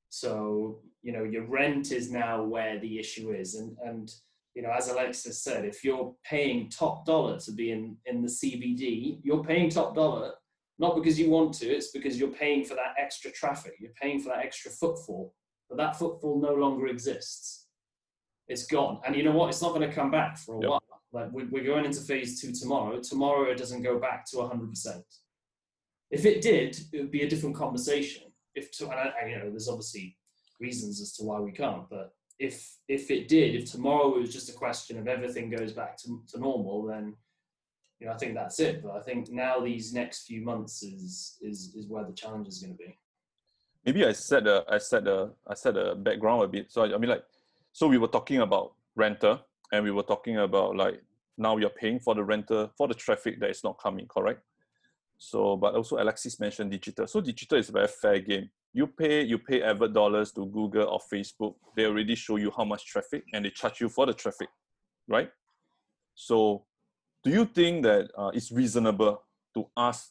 So you know your rent is now where the issue is. And and you know as alexis said if you're paying top dollar to be in in the cbd you're paying top dollar not because you want to, it's because you're paying for that extra traffic, you're paying for that extra footfall, but that footfall no longer exists. It's gone. And you know what? It's not going to come back for a yep. while. Like we're going into phase two tomorrow. Tomorrow it doesn't go back to 100%. If it did, it would be a different conversation. If to, and, I, you know, there's obviously reasons as to why we can't, but if if it did, if tomorrow was just a question of everything goes back to, to normal, then you know, I think that's it. But I think now these next few months is is is where the challenge is going to be. Maybe I set a I set a I set a background a bit. So I, I mean, like, so we were talking about renter, and we were talking about like now you're paying for the renter for the traffic that is not coming, correct? So, but also Alexis mentioned digital. So digital is a very fair game. You pay you pay advert dollars to Google or Facebook. They already show you how much traffic, and they charge you for the traffic, right? So do you think that uh, it's reasonable to ask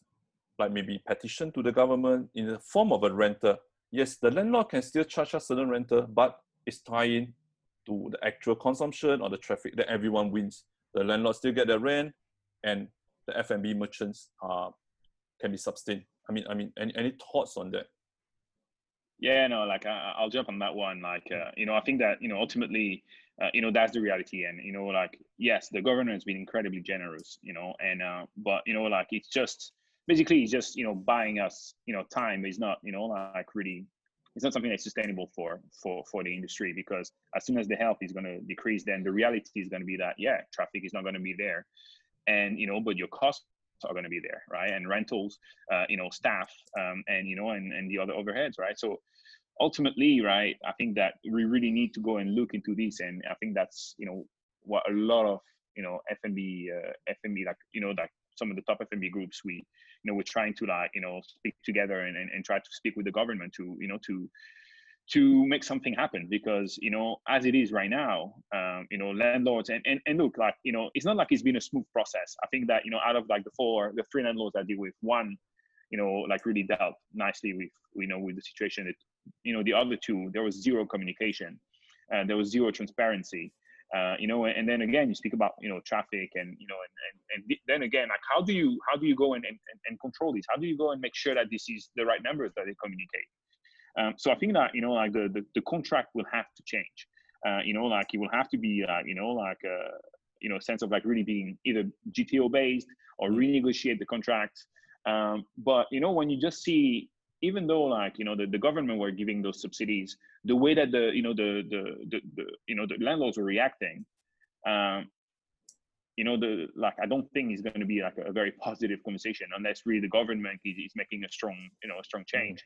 like maybe petition to the government in the form of a renter yes the landlord can still charge a certain renter but it's tying to the actual consumption or the traffic that everyone wins the landlord still get the rent and the f&b merchants uh, can be sustained i mean i mean any, any thoughts on that yeah no like I, will jump on that one like uh, you know i think that you know ultimately uh, you know that's the reality and you know like yes the government has been incredibly generous you know and uh, but you know like it's just basically it's just you know buying us you know time is not you know like really it's not something that's sustainable for for for the industry because as soon as the help is going to decrease then the reality is going to be that yeah traffic is not going to be there and you know but your costs are going to be there right? And rentals uh, you know staff um, and you know and, and the other overheads right? So ultimately, right, I think that we really need to go and look into this, and I think that's you know what a lot of you know F&B, uh, F&B like you know like some of the top F&B groups we you know we're trying to like you know speak together and, and, and try to speak with the government to you know to to make something happen because you know as it is right now um, you know landlords and, and and look like you know it's not like it's been a smooth process i think that you know out of like the four the three landlords i deal with one you know like really dealt nicely with you know with the situation that you know the other two there was zero communication and there was zero transparency uh, you know and then again you speak about you know traffic and you know and, and, and then again like how do you how do you go and, and, and control these how do you go and make sure that this is the right numbers that they communicate um, so i think that you know like the, the, the contract will have to change uh, you know like it will have to be uh, you know like a you know sense of like really being either gto based or mm-hmm. renegotiate the contract um, but you know when you just see even though like you know the, the government were giving those subsidies the way that the you know the the the, the you know the landlords were reacting um you know the like i don't think it's going to be like a, very positive conversation unless really the government is, is making a strong you know a strong change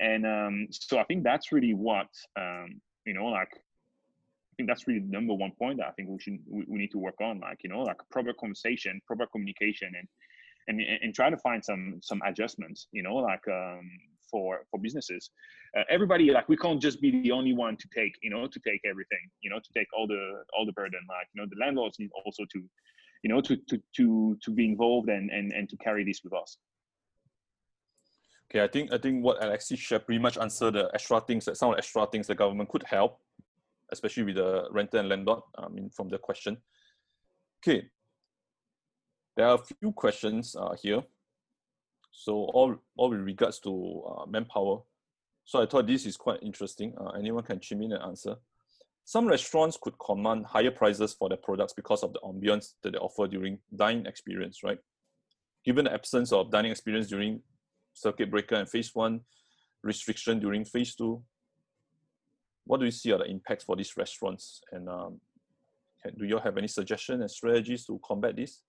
and um so i think that's really what um you know like i think that's really the number one point that i think we should we, we need to work on like you know like proper conversation proper communication and and, and try to find some some adjustments you know like um, for for businesses. Uh, everybody like we can't just be the only one to take you know to take everything you know to take all the all the burden like you know the landlords need also to you know to to to to be involved and and and to carry this with us okay i think i think what alexis shared pretty much answer the extra things that some of the extra things the government could help especially with the renter and landlord i mean from the question okay there are a few questions uh, here. So all, all with regards to uh, manpower. So I thought this is quite interesting. Uh, anyone can chime in and answer. Some restaurants could command higher prices for their products because of the ambience that they offer during dining experience, right? Given the absence of dining experience during circuit breaker and phase one, restriction during phase two, what do you see are the impacts for these restaurants? And um, can, do you have any suggestions and strategies to combat this?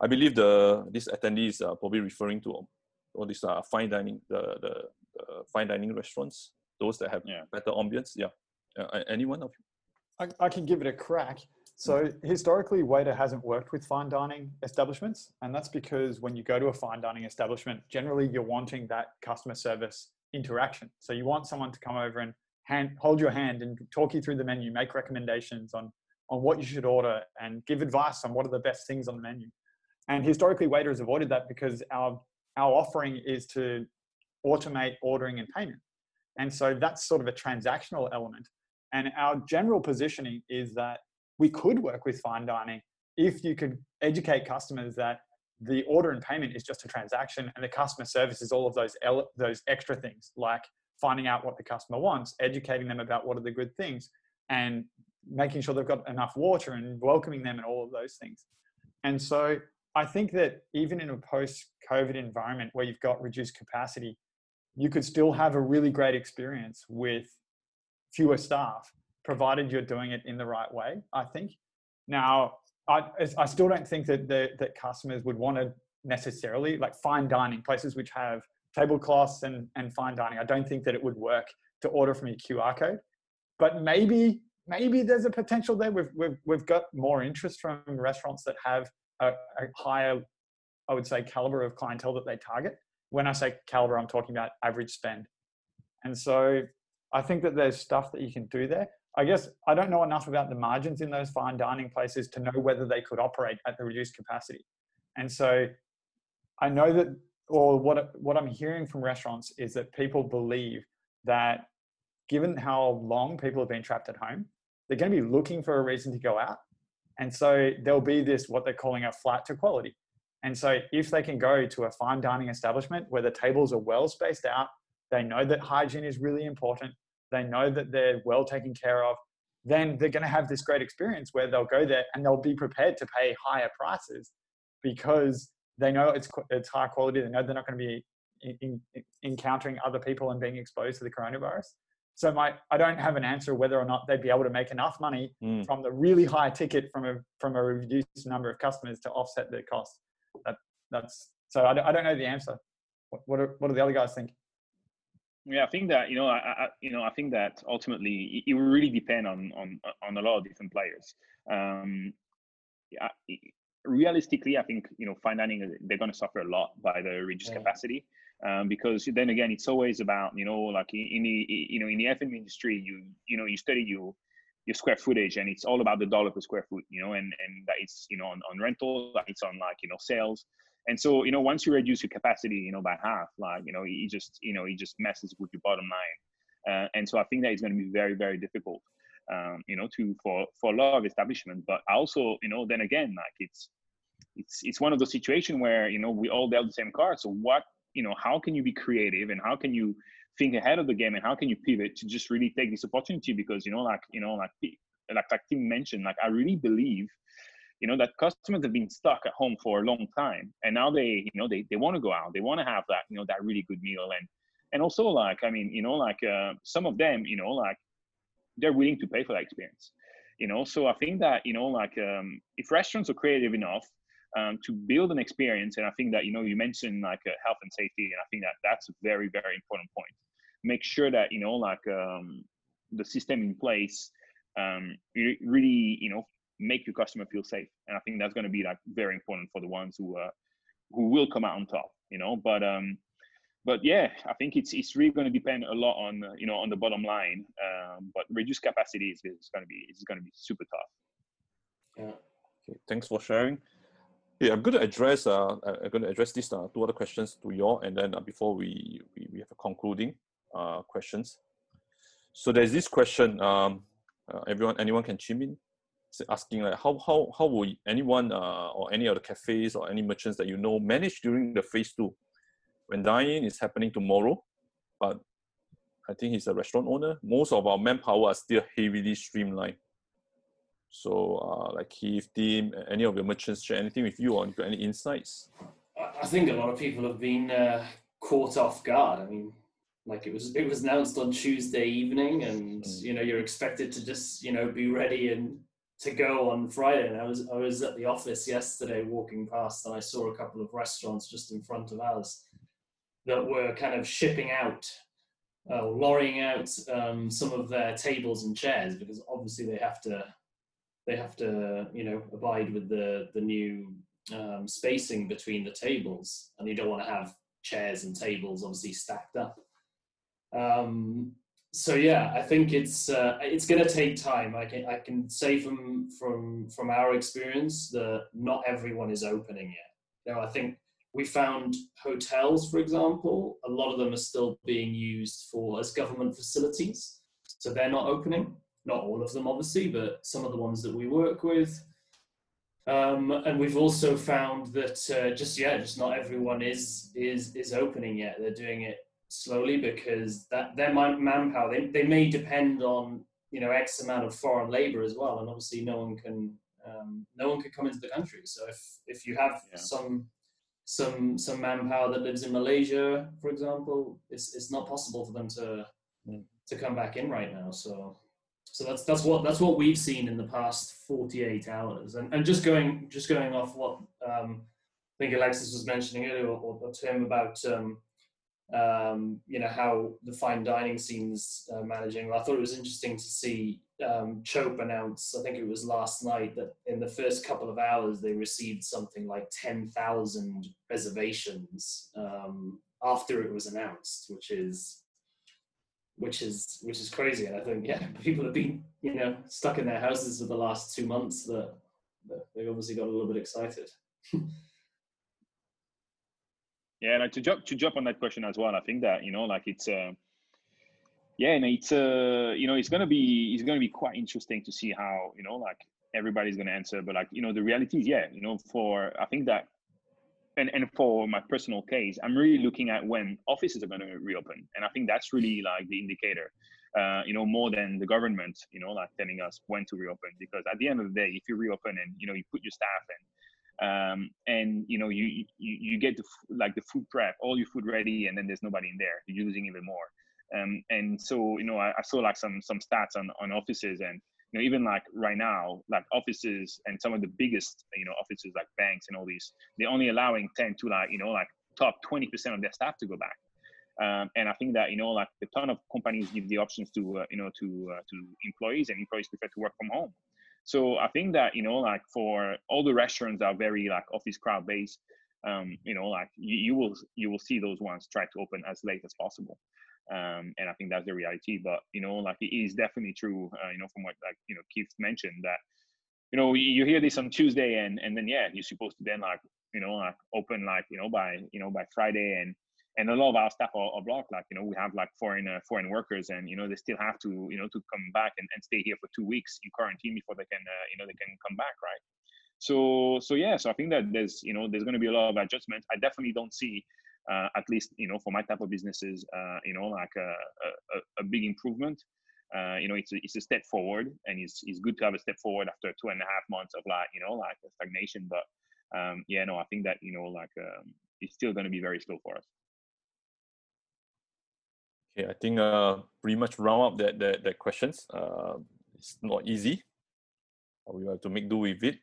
I believe the this attendees are probably referring to all these uh, fine dining, the, the, the fine dining restaurants, those that have Yeah. better ambience. Yeah, uh, anyone of you? I, I can give it a crack. So historically, Waiter hasn't worked with fine dining establishments, and that's because when you go to a fine dining establishment, generally you're wanting that customer service interaction. So you want someone to come over and hand, hold your hand and talk you through the menu, make recommendations on on what you should order, and give advice on what are the best things on the menu. And historically, Waiter has avoided that because our our offering is to automate ordering and payment, and so that's sort of a transactional element. And our general positioning is that we could work with fine dining if you could educate customers that the order and payment is just a transaction and the customer service is all of those ele- those extra things like finding out what the customer wants educating them about what are the good things and making sure they've got enough water and welcoming them and all of those things. And so i think that even in a post covid environment where you've got reduced capacity you could still have a really great experience with fewer staff provided you're doing it in the right way i think. Now i, I still don't think that the, that customers would want to necessarily like fine dining places which have tablecloths and, and fine dining i don't think that it would work to order from your qr code. But maybe maybe there's a potential there. We've, we've, we've got more interest from restaurants that have a, a higher i would say caliber of clientele that they target. When i say caliber i'm talking about average spend. And so I think that there's stuff that you can do there. I guess I don't know enough about the margins in those fine dining places to know whether they could operate at the reduced capacity. And so I know that, or what, what I'm hearing from restaurants is that people believe that given how long people have been trapped at home, they're going to be looking for a reason to go out. And so there'll be this, what they're calling a flight to quality. And so if they can go to a fine dining establishment where the tables are well spaced out, they know that hygiene is really important, they know that they're well taken care of, then they're going to have this great experience where they'll go there and they'll be prepared to pay higher prices because they know it's, it's high quality. They know they're not going to be in, in, encountering other people and being exposed to the coronavirus. So my, I don't have an answer whether or not they'd be able to make enough money Mm. from the really high ticket from a from a reduced number of customers to offset the cost. That that's so I, don't- I don't know the answer. What what, are, what do the other guys think? Yeah, I think that you know, I, I you know, I think that ultimately it, it will really depend on on on a lot of different players. Um, yeah, realistically, I think you know, uh, they're going to suffer a lot by the reduced Yeah. capacity. Um, because then again, it's always about you know, like in, the you know in the F&B industry, you you know you study your your square footage, and it's all about the dollar per square foot, you know, and and that it's you know on, on rental, that it's on like you know sales, and so you know once you reduce your capacity, you know by half, like you know it just you know it just messes with your bottom line, uh, and so I think that is going to be very very difficult, um, you know, to for for a lot of establishment. But also you know then again like it's it's it's one of those situations where you know we all dealt the same card. So what you know how can you be creative and how can you think ahead of the game and how can you pivot to just really take this opportunity because you know like you know like like like Tim mentioned like I really believe you know that customers have been stuck at home for a long time and now they you know they, they want to go out they want to have that you know that really good meal and and also like i mean you know like uh, some of them you know like they're willing to pay for that experience you know? So i think that you know like um, if restaurants are creative enough um, to build an experience and i think that you know you mentioned like uh, health and safety and i think that that's a very very important point. Make sure that you know like um, the system in place um, really you know make your customer feel safe and i think that's going to be like very important for the ones who uh, who will come out on top you know but um but yeah i think it's it's really going to depend a lot on uh, you know on the bottom line um, but reduced capacity is, is going to be it's going to be super tough Yeah. Okay, thanks for sharing. Yeah, I'm going to address. Uh, I- I'm going to address these uh, two other questions to you all, and then uh, before we, we we have a concluding uh, questions. So there's this question. Um, uh, everyone, anyone can chime in, It's asking like how how how will anyone uh, or any of the cafes or any merchants that you know manage during the phase two, when dining is happening tomorrow, but I think he's a restaurant owner. Most of our manpower are still heavily streamlined. So, uh, like Keith, Tim, any of your merchants share anything with you on any insights? I think a lot of people have been uh, caught off guard. I mean, like it was it was announced on Tuesday evening, and mm. you know you're expected to just you know be ready and to go on Friday. And I was I was at the office yesterday walking past, and I saw a couple of restaurants just in front of ours that were kind of shipping out, uh, lorrying out um, some of their tables and chairs because obviously they have to they have to you know abide with the the new um, spacing between the tables, and you don't want to have chairs and tables obviously stacked up. Um, so yeah, I think it's uh, it's going to take time. I can I can say from from from our experience that not everyone is opening yet. Know, I think we found hotels, for example, a lot of them are still being used for as government facilities, so they're not opening. Not all of them, obviously, but some of the ones that we work with. Um, and we've also found that uh, just yeah, just not everyone is is is opening yet. They're doing it slowly because that their manpower they, they may depend on you know x amount of foreign labor as well and obviously no one can um, no one can come into the country so if if you have yeah. some some some manpower that lives in malaysia for example it's it's not possible for them to mm. to come back in right now so so that's that's what that's what we've seen in the past 48 hours and and just going just going off what um, I think Alexis was mentioning earlier or, or to him about um, um, you know how the fine dining scene's uh, managing. I thought it was interesting to see um, Chope announce. I think it was last night that in the first couple of hours they received something like ten thousand reservations um, after it was announced, which is which is which is crazy. And I think yeah, people have been you know stuck in their houses for the last two months. That, that they obviously got a little bit excited. Yeah, like to jump to jump on that question as well. I think that you know, like it's uh, yeah, and it's uh, you know, it's gonna be it's gonna be quite interesting to see how you know, like everybody's gonna answer. But like you know, the reality is, yeah, you know, for I think that, and and for my personal case, I'm really looking at when offices are gonna reopen, and I think that's really like the indicator. Uh, you know, more than the government, you know, like telling us when to reopen. Because at the end of the day, if you reopen and you know you put your staff and um, and you know you, you you get the like the food prep all your food ready and then there's nobody in there. You're losing even more. Um, and so you know I, I, saw like some some stats on on offices and you know even like right now like offices and some of the biggest you know offices like banks and all these they're only allowing 10 to like you know like top 20% of their staff to go back. Um, and I think that you know, like a ton of companies give the options to uh, you know to uh, to employees, and employees prefer to work from home. So I think that you know, like for all the restaurants that are very like office crowd based, um, you know, like you, you, will you will see those ones try to open as late as possible. Um, and I think that's the reality. But you know, like it is definitely true. Uh, you know, from what like you know Keith mentioned that you know you hear this on Tuesday and and then yeah, you're supposed to then like you know like open like you know by you know by Friday and and a lot of our staff are, are blocked. Like you know, we have like foreign uh, foreign workers, and you know they still have to you know to come back and, and stay here for two weeks in quarantine before they can uh, you know they can come back, right? So so yeah, so I think that there's you know there's going to be a lot of adjustments. I definitely don't see. Uh, at least you know for my type of businesses, uh, you know like a, a, a big improvement. Uh, you know it's a, it's a step forward, and it's it's good to have a step forward after two and a half months of like you know like stagnation. But um, yeah, no, I think that you know like um, it's still going to be very slow for us. Okay, I think uh, pretty much round up that that, that questions. Uh, it's not easy. We have to make do with it.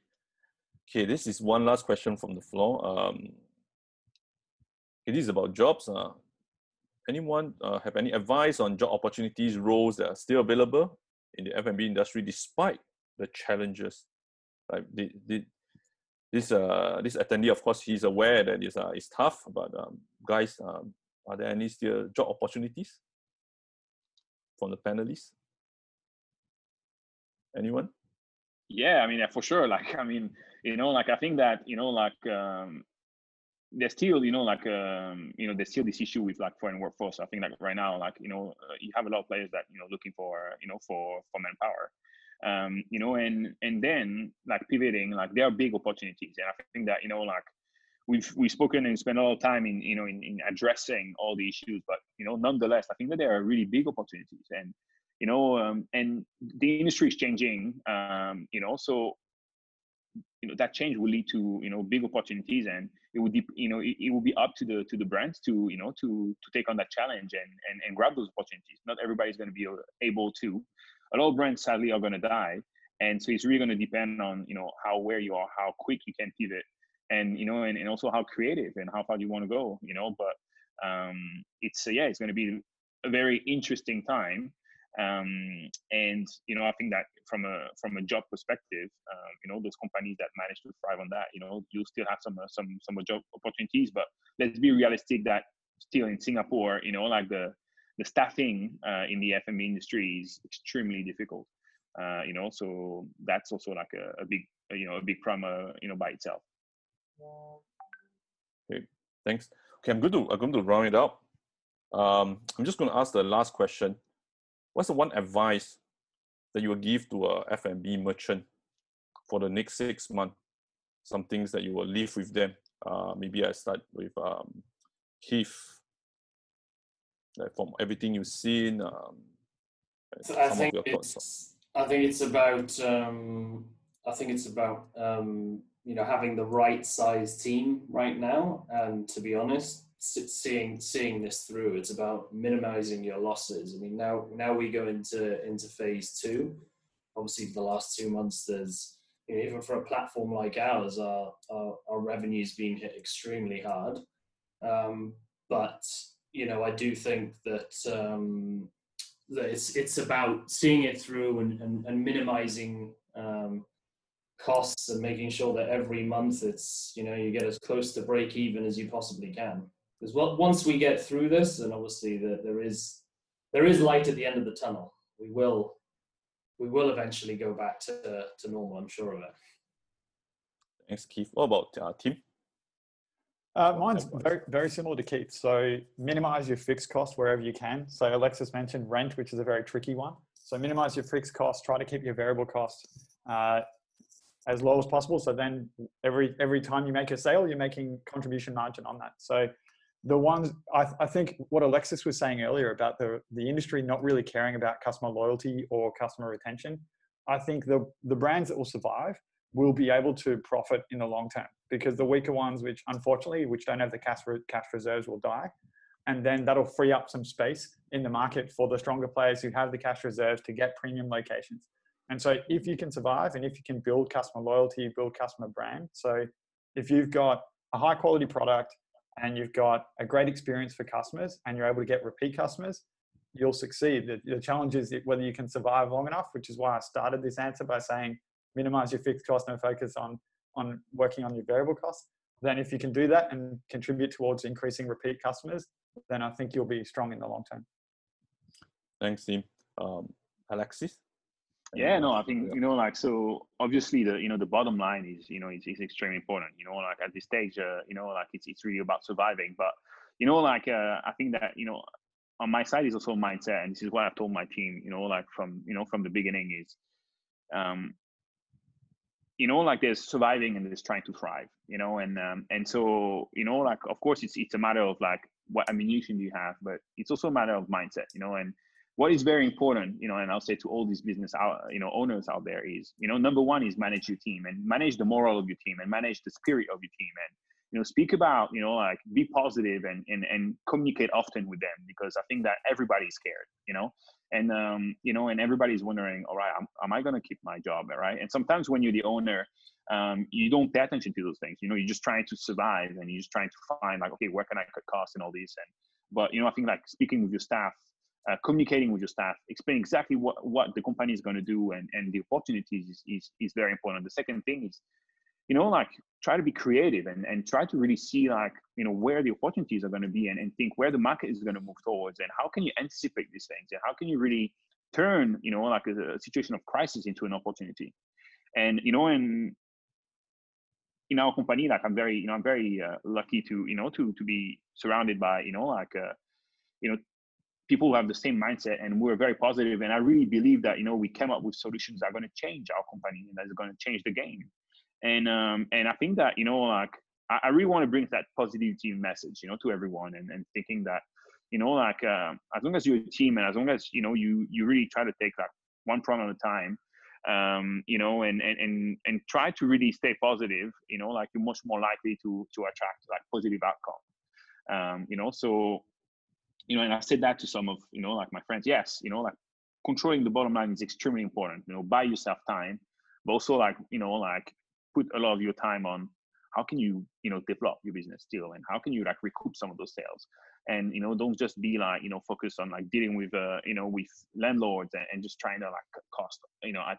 Okay, this is one last question from the floor. Um, it is about jobs. Uh, anyone uh, have any advice on job opportunities, roles that are still available in the F&B industry despite the challenges? Like the, the, this uh, this attendee, of course, he's aware that it's, uh, it's tough, but um, guys, um, are there any still job opportunities from the panelists? Anyone? Yeah, I mean, for sure. Like, I mean, you know, like I think that you know, like um, there's still, you know, like um, you know, there's still this issue with like foreign workforce. I think like right now, like you know, uh, you have a lot of players that you know looking for you know for for manpower. Um, you know, and and then like pivoting, like there are big opportunities, and I think that you know, like we've we've spoken and spent a lot of time in you know in, in addressing all the issues but you know nonetheless i think that there are really big opportunities and you know um, and the industry is changing um, you know so you know that change will lead to you know big opportunities and it would you know it, it will be up to the to the brands to you know to to take on that challenge and and, and grab those opportunities. Not everybody's going to be able to. A lot of brands sadly are going to die. And so it's really going to depend on you know how where you are how quick you can pivot and you know and, and also how creative and how far you want to go you know? But um it's uh, yeah it's going to be a very interesting time um, and you know i think that from a from a job perspective uh, you know those companies that manage to thrive on that you know? You'll still have some uh, some some job opportunities but let's be realistic that still in singapore you know like the the staffing uh, in the F&B industry is extremely difficult uh, you know? So that's also like a, a big you know a big problem you know by itself okay thanks okay i'm going to i'm going to round it up um, i'm just going to ask the last question what's the one advice that you will give to a F&B merchant for the next six months? Some things that you will leave with them. Uh, maybe I start with um, Keith. Like from everything you've seen, um, I think it's. I think it's about. Um, I think it's about um, you know having the right size team right now, and to be honest, seeing seeing this through. It's about minimizing your losses. I mean, now now we go into into phase two. Obviously, for the last two months, there's you know, even for a platform like ours, our our, our revenue's been hit extremely hard. Um, but you know, I do think that um, that it's it's about seeing it through and and, and minimizing um, costs and making sure that every month it's you know you get as close to break even as you possibly can because once we get through this, and obviously the, there is there is light at the end of the tunnel. We will we will eventually go back to to normal. I'm sure of it. Thanks, Keith. What about uh, Tim? Uh, mine's very very similar to Keith. So minimize your fixed cost wherever you can. So Alexis mentioned rent, which is a very tricky one. So minimize your fixed cost. Try to keep your variable cost uh, as low as possible. So then every every time you make a sale, you're making contribution margin on that. So the ones I, I, think what Alexis was saying earlier about the, the industry not really caring about customer loyalty or customer retention, I think the, the brands that will survive will be able to profit in the long term because the weaker ones, which unfortunately, which don't have the cash, cash reserves will die. And then that'll free up some space in the market for the stronger players who have the cash reserves to get premium locations. And so if you can survive and if you can build customer loyalty, build customer brand. So if you've got a high quality product, and you've got a great experience for customers and you're able to get repeat customers, you'll succeed. The, the challenge is whether you can survive long enough, which is why I started this answer by saying minimize your fixed cost and focus on, on working on your variable costs. Then if you can do that and contribute towards increasing repeat customers, then I think you'll be strong in the long term. Thanks, Tim. Um, Alexis? Yeah no i think you know like so obviously the you know the bottom line is you know it's, it's extremely important you know like at this stage uh, you know like it's, it's really about surviving but you know like uh, i think that you know on my side is also mindset and this is what i've told my team you know like from you know from the beginning is um you know like there's surviving and there's trying to thrive you know and um and so you know like of course it's it's a matter of like what ammunition do you have but it's also a matter of mindset you know and what is very important, you know, and I'll say to all these business out, you know, owners out there is, you know, number one is manage your team and manage the moral of your team and manage the spirit of your team and, you know, speak about, you know, like be positive and and and communicate often with them because I think that everybody's scared, you know, and um, you know, and everybody's wondering, all right, am, am I going to keep my job, right? And sometimes when you're the owner, um, you don't pay attention to those things. You know, you're just trying to survive and you're just trying to find like, okay, where can I cut costs and all these. And but you know, I think like speaking with your staff uh, communicating with your staff, explain exactly what, what the company is going to do and, and the opportunities is, is, is very important. The second thing is, you know, like try to be creative and, and try to really see like, you know, where the opportunities are going to be and, and think where the market is going to move towards and how can you anticipate these things and how can you really turn, you know, like a, a situation of crisis into an opportunity. And, you know, and in our company, like I'm very, you know, I'm very uh, lucky to, you know, to, to be surrounded by, you know, like, uh, you know, people who have the same mindset and we're very positive and i really believe that you know we came up with solutions that are going to change our company and that's going to change the game and um and i think that you know like I, I really want to bring that positivity message, you know, to everyone, and, and thinking that, you know, like uh, as long as you're a team and as long as you know you you really try to take like one problem at a time, um, you know, and, and and and try to really stay positive, you know, like you're much more likely to to attract like positive outcome. Um, you know, so you know, and I said that to some of you know like my friends. Yes, you know, like controlling the bottom line is extremely important. You know, buy yourself time, but also like you know like put a lot of your time on how can you you know develop your business still and how can you like recoup some of those sales and you know don't just be like you know focus on like dealing with uh you know with landlords and, and just trying to like cost you know at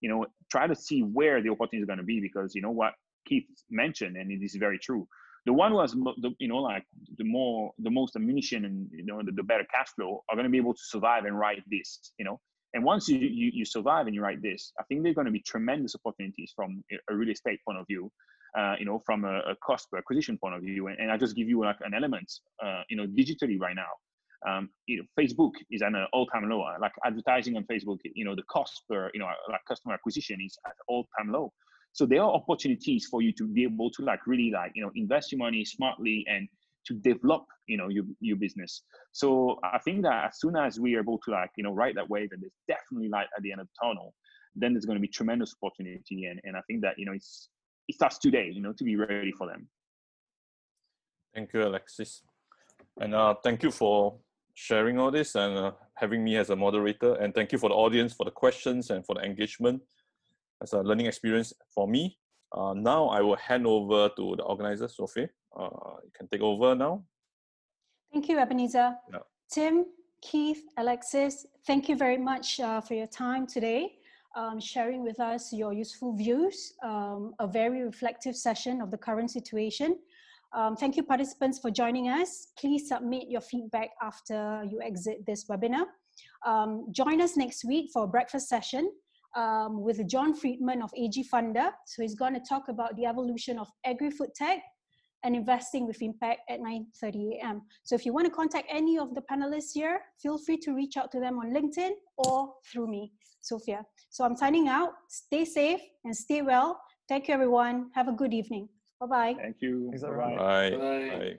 you know try to see where the opportunity is going to be because you know what keith mentioned and it is very true the one was the you know like the more the most ammunition and you know the, the better cash flow are going to be able to survive and write this you know and once you, you, you survive and you write this i think there's going to be tremendous opportunities from a real estate point of view uh, you know, from a, a, cost per acquisition point of view. And, and I just give you like an element, uh, you know, digitally right now. Um, you know, Facebook is at an all-time low. Like advertising on Facebook, you know, the cost per, you know, like customer acquisition is at all-time low. So there are opportunities for you to be able to like really like, you know, invest your money smartly and to develop, you know, your, your business. So I think that as soon as we are able to like, you know, write that wave, that there's definitely light at the end of the tunnel, then there's going to be tremendous opportunity. And, and I think that, you know, it's, it starts today, you know, to be ready for them. Thank you, Alexis. And uh, thank you for sharing all this and uh, having me as a moderator. And thank you for the audience for the questions and for the engagement as a learning experience for me. Uh, now I will hand over to the organizer, Sophie. Uh, you can take over now. Thank you, Ebenezer. Yeah. Tim, Keith, Alexis, thank you very much uh, for your time today um, sharing with us your useful views, um, a very reflective session of the current situation. Um, thank you participants for joining us. Please submit your feedback after you exit this webinar. Um, join us next week for a breakfast session um, with John Friedman of AgFunder. So he's going to talk about the evolution of agri-food tech and investing with impact at 9.30 a.m. So if you want to contact any of the panelists here, feel free to reach out to them on LinkedIn or through me, Sophia. So I'm signing out. Stay safe and stay well. Thank you, everyone. Have a good evening. Bye-bye. Thank you. Bye. Bye. Bye. Bye.